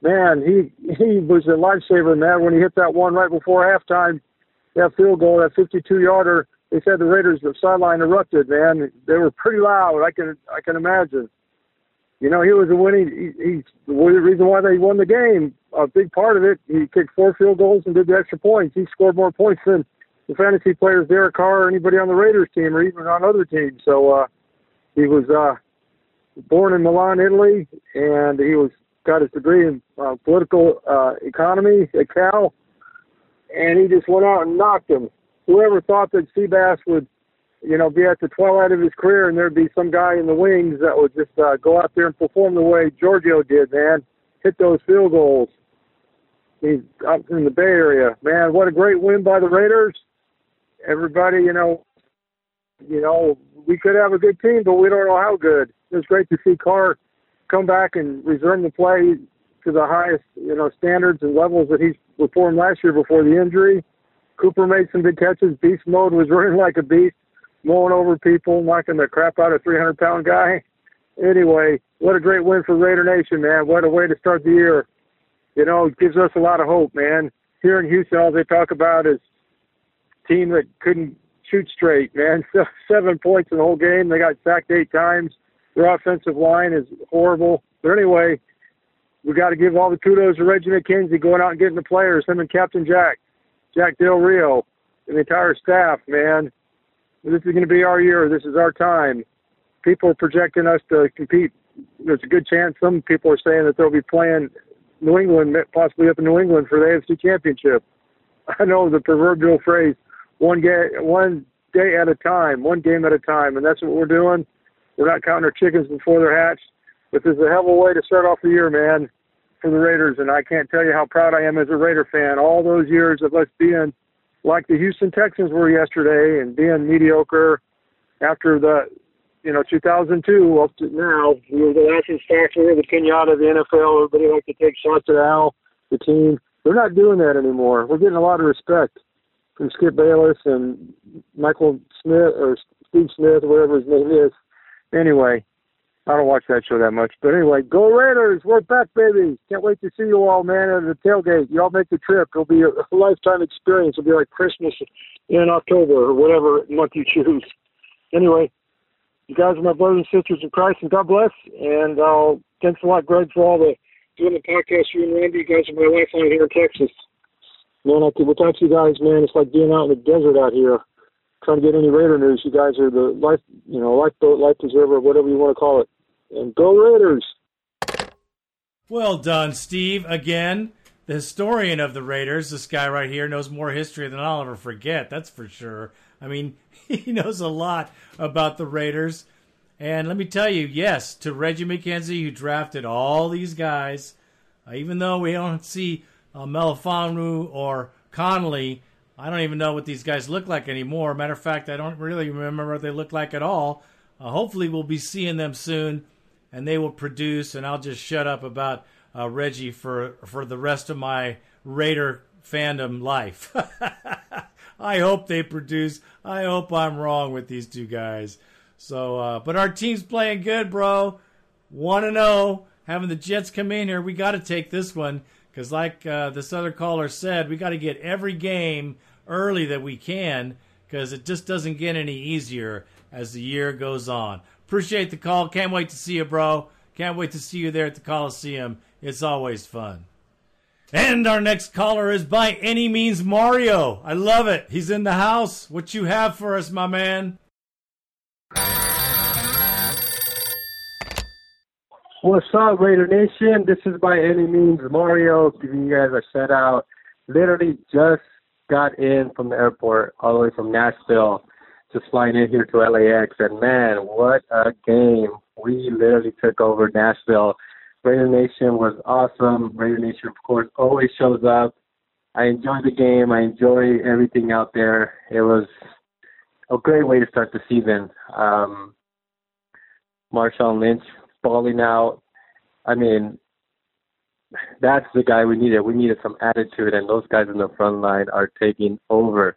man, he he was a lifesaver, man. When he hit that one right before halftime, that field goal, that 52-yarder, they said the Raiders the sideline erupted. Man, they were pretty loud. I can I can imagine. You know, he was a winning. He, he's the reason why they won the game. A big part of it. He kicked four field goals and did the extra points. He scored more points than the fantasy players, Derek Carr, or anybody on the Raiders team, or even on other teams. So uh, he was uh, born in Milan, Italy, and he was got his degree in uh, political uh, economy at Cal, and he just went out and knocked him. Whoever thought that Seabass would, you know, be at the twilight of his career and there'd be some guy in the wings that would just uh, go out there and perform the way Giorgio did, man, hit those field goals. He's up in the Bay Area, man. What a great win by the Raiders! Everybody, you know, you know, we could have a good team, but we don't know how good. It was great to see Carr come back and resume the play to the highest, you know, standards and levels that he performed last year before the injury. Cooper made some big catches. Beast mode was running like a beast, mowing over people, knocking the crap out of 300 pound guy. Anyway, what a great win for Raider Nation, man. What a way to start the year. You know, gives us a lot of hope, man. Here in Houston, all they talk about is team that couldn't shoot straight, man. Seven points in the whole game. They got sacked eight times. Their offensive line is horrible. But anyway, we got to give all the kudos to Reggie McKenzie going out and getting the players, him and Captain Jack, Jack Del Rio, and the entire staff, man. This is going to be our year. This is our time. People are projecting us to compete. There's a good chance some people are saying that they'll be playing New England, possibly up in New England for the AFC Championship. I know the proverbial phrase, one game, one day at a time, one game at a time, and that's what we're doing. We're not counting our chickens before they're hatched. But this is a hell of a way to start off the year, man, for the Raiders. And I can't tell you how proud I am as a Raider fan. All those years of us being like the Houston Texans were yesterday and being mediocre after the, you know, 2002 up to now. We were the laughing stock. We were the pinata the NFL. Everybody liked to take shots at Al, the team. They're not doing that anymore. We're getting a lot of respect from Skip Bayless and Michael Smith or Steve Smith, or whatever his name is. Anyway, I don't watch that show that much. But anyway, go Raiders! We're back, baby! Can't wait to see you all, man, at the tailgate. Y'all make the trip. It'll be a lifetime experience. It'll be like Christmas in October or whatever month you choose. Anyway, you guys are my brothers and sisters in Christ, and God bless. And uh, thanks a lot, Greg, for all the doing the podcast. You and Randy, you guys are my lifeline here in Texas. Man, I could, without you guys, man, it's like being out in the desert out here trying to get any Raider news. You guys are the life, you know, lifeboat, life preserver, whatever you want to call it. And go Raiders! Well done, Steve. Again, the historian of the Raiders. This guy right here knows more history than I'll ever forget. That's for sure. I mean, he knows a lot about the Raiders. And let me tell you, yes, to Reggie McKenzie, who drafted all these guys, uh, even though we don't see uh, Melifonwu or Conley, I don't even know what these guys look like anymore. Matter of fact, I don't really remember what they look like at all. Uh, hopefully, we'll be seeing them soon, and they will produce. And I'll just shut up about uh, Reggie for for the rest of my Raider fandom life. I hope they produce. I hope I'm wrong with these two guys. So, uh, but our team's playing good, bro. One and zero. Oh. Having the Jets come in here, we got to take this one because, like uh, this other caller said, we got to get every game early that we can because it just doesn't get any easier as the year goes on. Appreciate the call. Can't wait to see you, bro. Can't wait to see you there at the Coliseum. It's always fun. And our next caller is by any means Mario. I love it. He's in the house. What you have for us, my man? What's up, Raider Nation? This is by any means Mario giving you guys a shout out. Literally just got in from the airport all the way from Nashville, just flying in here to LAX. And man, what a game! We literally took over Nashville. Raider Nation was awesome. Raider Nation, of course, always shows up. I enjoy the game. I enjoy everything out there. It was a great way to start the season. Um, Marshawn Lynch balling out. I mean, that's the guy we needed. We needed some attitude, and those guys in the front line are taking over,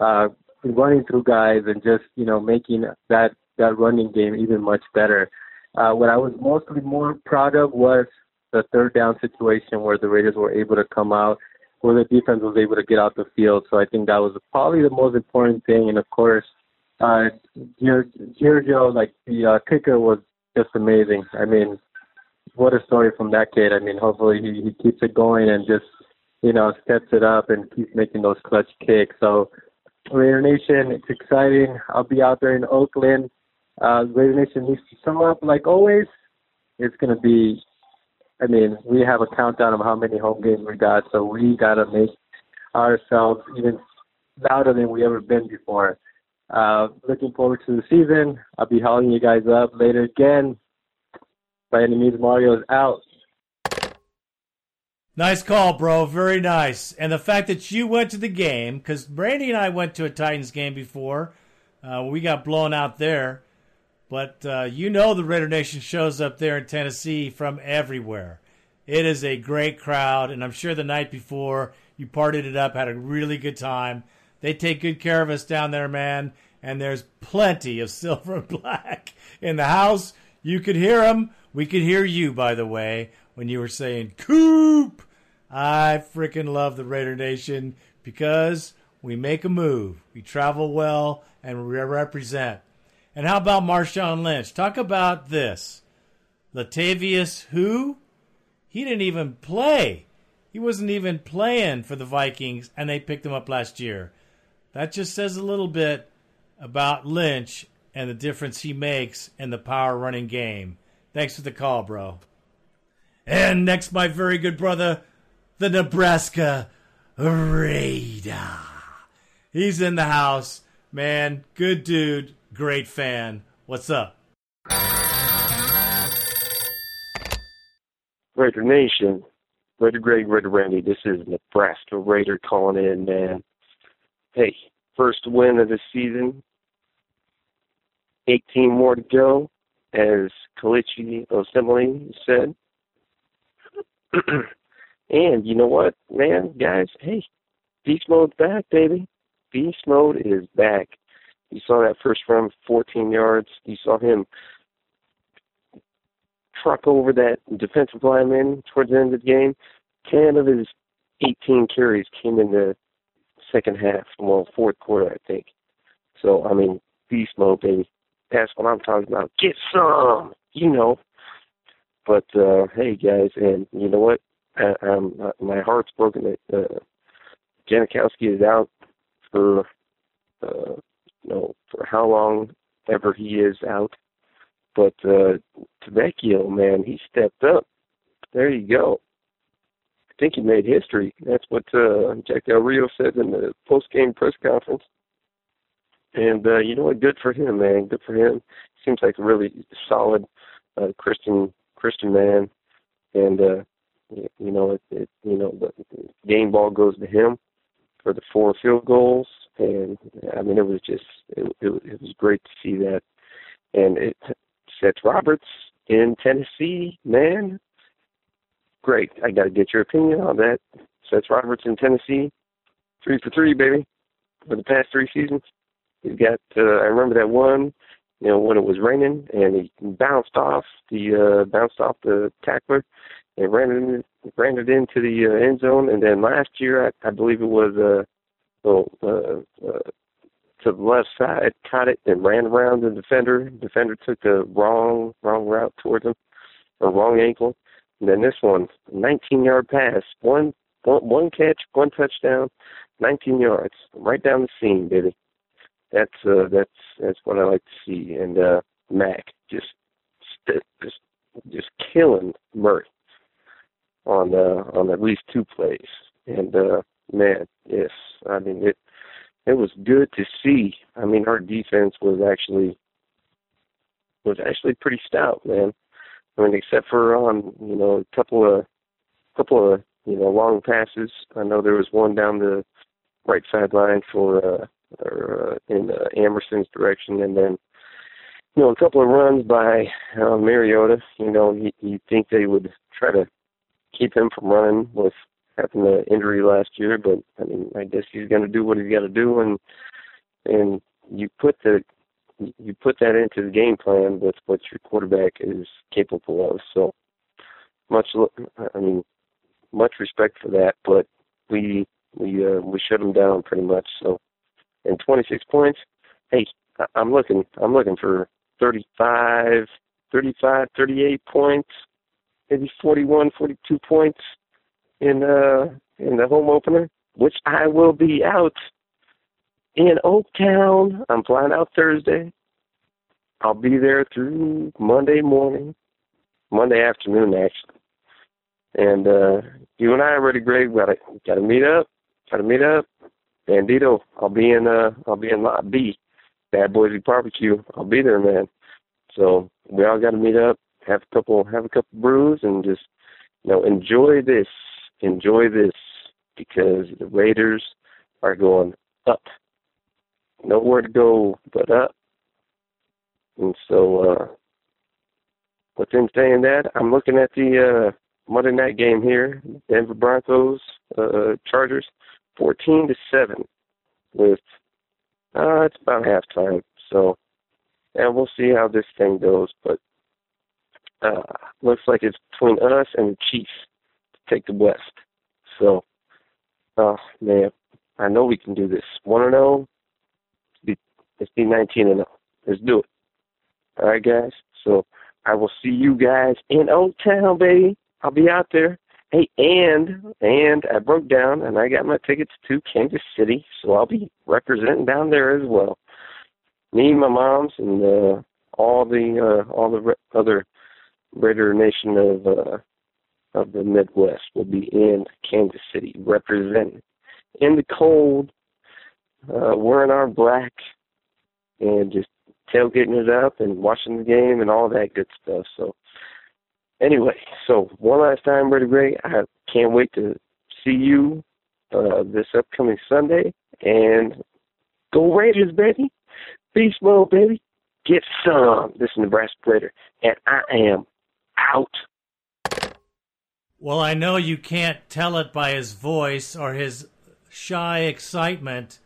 uh, running through guys and just you know making that that running game even much better. Uh, what I was mostly more proud of was the third down situation where the Raiders were able to come out, where the defense was able to get out the field. So I think that was probably the most important thing. And of course, uh, Giorgio, like the uh, kicker, was just amazing. I mean, what a story from that kid. I mean, hopefully he, he keeps it going and just you know steps it up and keeps making those clutch kicks. So Raider Nation, it's exciting. I'll be out there in Oakland. Uh, Nation needs to sum up like always. It's going to be, I mean, we have a countdown of how many home games we got, so we got to make ourselves even louder than we ever been before. Uh, looking forward to the season. I'll be hauling you guys up later again. By any means, Mario is out. Nice call, bro. Very nice. And the fact that you went to the game, because Brandy and I went to a Titans game before. Uh, we got blown out there. But uh, you know the Raider Nation shows up there in Tennessee from everywhere. It is a great crowd, and I'm sure the night before you partied it up, had a really good time. They take good care of us down there, man. And there's plenty of silver and black in the house. You could hear them. We could hear you, by the way, when you were saying "Coop." I freaking love the Raider Nation because we make a move, we travel well, and we represent. And how about Marshawn Lynch? Talk about this. Latavius, who? He didn't even play. He wasn't even playing for the Vikings, and they picked him up last year. That just says a little bit about Lynch and the difference he makes in the power running game. Thanks for the call, bro. And next, my very good brother, the Nebraska Raider. He's in the house. Man, good dude, great fan. What's up? Raider Nation, Raider Greg, Raider Randy, this is Nebraska Raider calling in, man. Hey, first win of the season. 18 more to go, as Kelechi Osemele said. and you know what, man, guys? Hey, beast mode's back, baby. Beast mode is back. You saw that first run, 14 yards. You saw him truck over that defensive lineman towards the end of the game. 10 of his 18 carries came in the second half, well, fourth quarter, I think. So, I mean, beast mode, baby. That's what I'm talking about. Get some, you know. But uh hey, guys, and you know what? I, I'm my heart's broken that uh, Janikowski is out for uh, you know for how long ever he is out. But uh Tavecchio, man, he stepped up. There you go. I think he made history. That's what uh Jack Del Rio said in the post game press conference. And uh, you know what? Good for him, man. Good for him. Seems like a really solid uh, Christian Christian man. And uh, you know, it, it you know the game ball goes to him for the four field goals. And I mean, it was just it, it, it was great to see that. And it Seth Roberts in Tennessee, man, great. I got to get your opinion on that. Seth Roberts in Tennessee, three for three, baby, for the past three seasons. He's got. Uh, I remember that one. You know when it was raining and he bounced off the uh, bounced off the tackler and ran it in, ran it into the uh, end zone. And then last year, I, I believe it was uh, well, uh, uh, to the left side, caught it and ran around the defender. Defender took the wrong wrong route towards him, or wrong ankle. And then this one, 19 yard pass, one one, one catch, one touchdown, 19 yards, right down the seam, baby that's uh, that's that's what I like to see. And uh, Mack just just just killing Murray on uh, on at least two plays. And uh, man, yes, I mean it it was good to see. I mean our defense was actually was actually pretty stout, man. I mean, except for on you know a couple of couple of you know long passes. I know there was one down the right sideline for uh, or uh, in uh, Amerson's direction, and then you know a couple of runs by uh, Mariota. You know, you, you think they would try to keep him from running with having the injury last year, but I mean, I guess he's going to do what he's got to do, and and you put the you put that into the game plan with what your quarterback is capable of. So, much. I mean, much respect for that, but we we uh, we shut them down pretty much. So, and 26 points. Hey, I'm looking. I'm looking for 35, 35, 38 points, maybe 41, 42 points in uh in the home opener, which I will be out in Oaktown. I'm flying out Thursday. I'll be there through Monday morning, Monday afternoon actually. And uh you and I already Greg gotta gotta meet up. Gotta meet up. Bandito, I'll be in uh I'll be in lot B. Bad Boys Barbecue. I'll be there, man. So we all gotta meet up, have a couple have a couple brews and just you know, enjoy this. Enjoy this because the Raiders are going up. Nowhere to go but up. And so uh within saying that, I'm looking at the uh Monday night game here, Denver Broncos, uh Chargers, fourteen to seven with uh it's about halftime. So and we'll see how this thing goes, but uh looks like it's between us and the Chiefs take the West. So oh man, I know we can do this. One and oh, let's be nineteen and oh. Let's do it. All right guys. So I will see you guys in Old Town, baby. I'll be out there. Hey, and and I broke down and I got my tickets to Kansas City, so I'll be representing down there as well. Me, and my mom's, and uh, all the uh, all the re- other Raider Nation of uh, of the Midwest will be in Kansas City representing in the cold, uh, wearing our black, and just tailgating it up and watching the game and all that good stuff. So anyway, so one last time, Brother Greg, I can't wait to see you uh, this upcoming Sunday. And go Raiders, baby. Beast mode, baby. Get some. This is Nebraska Raider. And I am out. Well, I know you can't tell it by his voice or his shy excitement,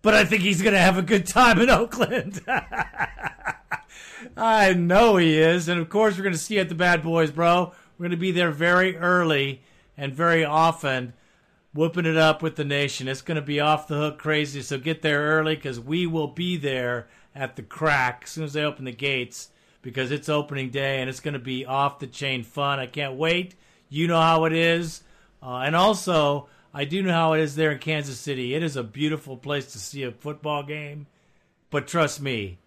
but I think he's going to have a good time in Oakland. I know he is. And of course, we're going to see at the Bad Boys, bro. We're going to be there very early and very often, whooping it up with the nation. It's going to be off the hook crazy. So get there early because we will be there at the crack as soon as they open the gates because it's opening day and it's going to be off the chain fun. I can't wait. You know how it is. Uh, and also, I do know how it is there in Kansas City. It is a beautiful place to see a football game. But trust me,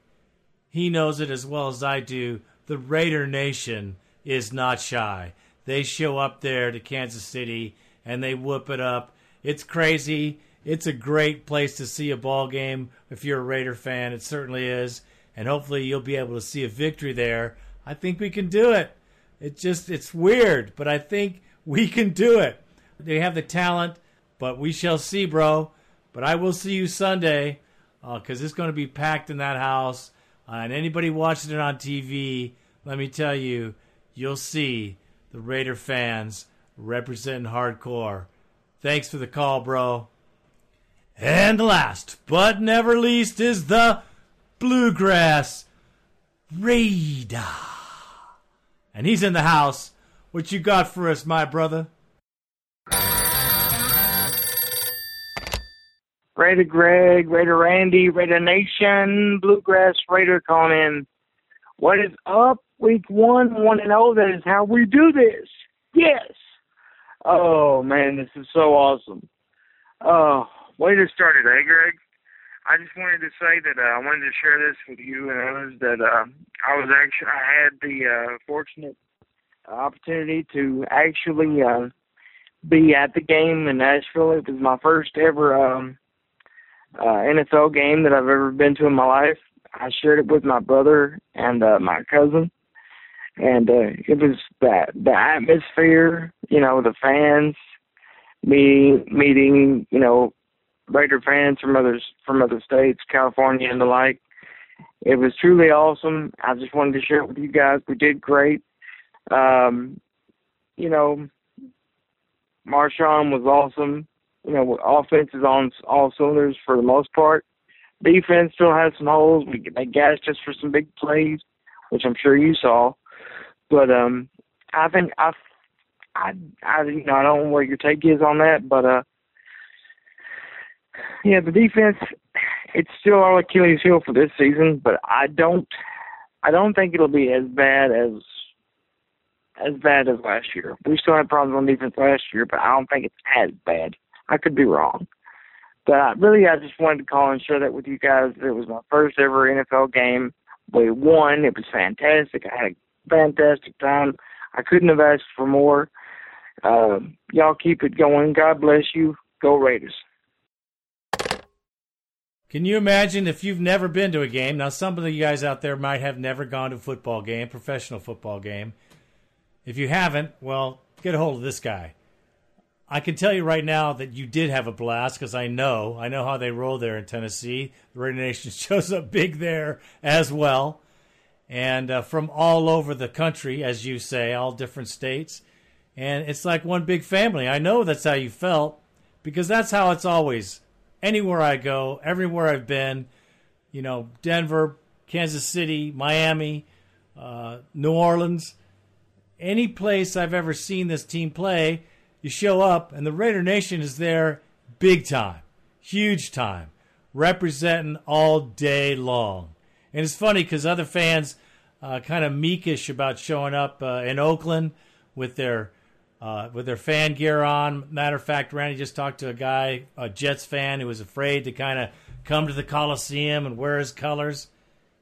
he knows it as well as I do. The Raider Nation is not shy. They show up there to Kansas City and they whoop it up. It's crazy. It's a great place to see a ball game if you're a Raider fan. It certainly is. And hopefully you'll be able to see a victory there. I think we can do it. It just it's weird, but I think we can do it. They have the talent, but we shall see, bro. But I will see you Sunday because it's going to be packed in that house. Uh, and anybody watching it on TV, let me tell you, you'll see the Raider fans representing hardcore. Thanks for the call, bro. And last but never least is the Bluegrass Raider. And he's in the house. What you got for us, my brother? Raider Greg, Raider Randy, Raider Nation, Bluegrass Raider Conan. What is up? Week one, one and oh. That is how we do this. Yes. Oh man, this is so awesome. Oh, way to start it, eh, Greg? I just wanted to say that uh, I wanted to share this with you and others that uh, I was actually I had the uh, fortunate opportunity to actually uh, be at the game in Nashville. It was my first ever um, uh, NFL game that I've ever been to in my life. I shared it with my brother and uh, my cousin, and uh, it was that the atmosphere, you know, the fans, me meeting, you know, Raider fans from others from other states, California and the like. It was truly awesome. I just wanted to share it with you guys. We did great. Um, you know, Marshawn was awesome. You know, offense is on all cylinders for the most part. Defense still has some holes. We they gassed us for some big plays, which I'm sure you saw. But um, I think I I, I, you know, I don't know where your take is on that, but uh, yeah, the defense, it's still our Achilles heel for this season, but I don't, I don't think it'll be as bad as, as bad as last year. We still had problems on defense last year, but I don't think it's as bad. I could be wrong. But I, really, I just wanted to call and share that with you guys. It was my first ever NFL game. We won. It was fantastic. I had a fantastic time. I couldn't have asked for more. Uh, y'all keep it going. God bless you. Go Raiders. Can you imagine if you've never been to a game? Now, some of you guys out there might have never gone to a football game, professional football game. If you haven't, well, get a hold of this guy. I can tell you right now that you did have a blast because I know. I know how they roll there in Tennessee. The Raider Nation shows up big there as well. And uh, from all over the country, as you say, all different states. And it's like one big family. I know that's how you felt because that's how it's always. Anywhere I go, everywhere I've been, you know, Denver, Kansas City, Miami, uh, New Orleans, any place I've ever seen this team play, you show up and the Raider Nation is there big time, huge time, representing all day long. And it's funny because other fans uh, kind of meekish about showing up uh, in Oakland with their uh, with their fan gear on. Matter of fact, Randy just talked to a guy, a Jets fan, who was afraid to kind of come to the Coliseum and wear his colors.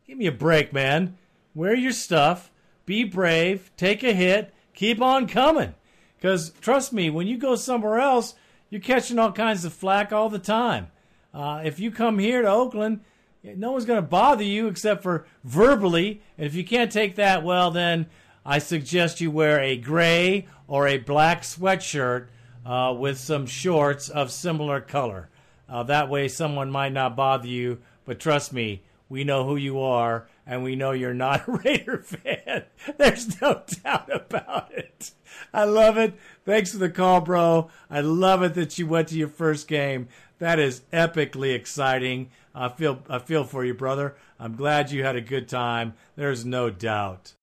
Give me a break, man. Wear your stuff. Be brave. Take a hit. Keep on coming. Because trust me, when you go somewhere else, you're catching all kinds of flack all the time. Uh, if you come here to Oakland, no one's going to bother you except for verbally. And if you can't take that, well, then I suggest you wear a gray or a black sweatshirt uh, with some shorts of similar color. Uh, that way, someone might not bother you. But trust me, we know who you are, and we know you're not a Raider fan. There's no doubt about it. I love it. Thanks for the call, bro. I love it that you went to your first game. That is epically exciting. I feel I feel for you, brother. I'm glad you had a good time. There's no doubt.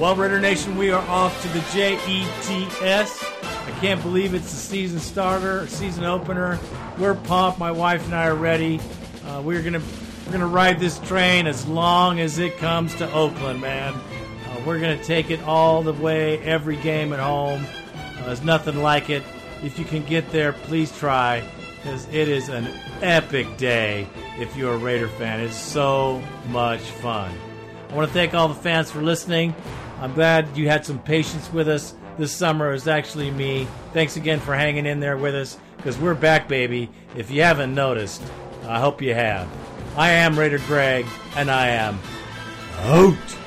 Well, Raider Nation, we are off to the JETS. I can't believe it's the season starter, season opener. We're pumped. My wife and I are ready. Uh, we're gonna we're gonna ride this train as long as it comes to Oakland, man. Uh, we're gonna take it all the way, every game at home. Uh, there's nothing like it. If you can get there, please try, because it is an epic day. If you're a Raider fan, it's so much fun. I want to thank all the fans for listening. I'm glad you had some patience with us this summer. It was actually me. Thanks again for hanging in there with us because we're back, baby. If you haven't noticed, I hope you have. I am Raider Greg, and I am out.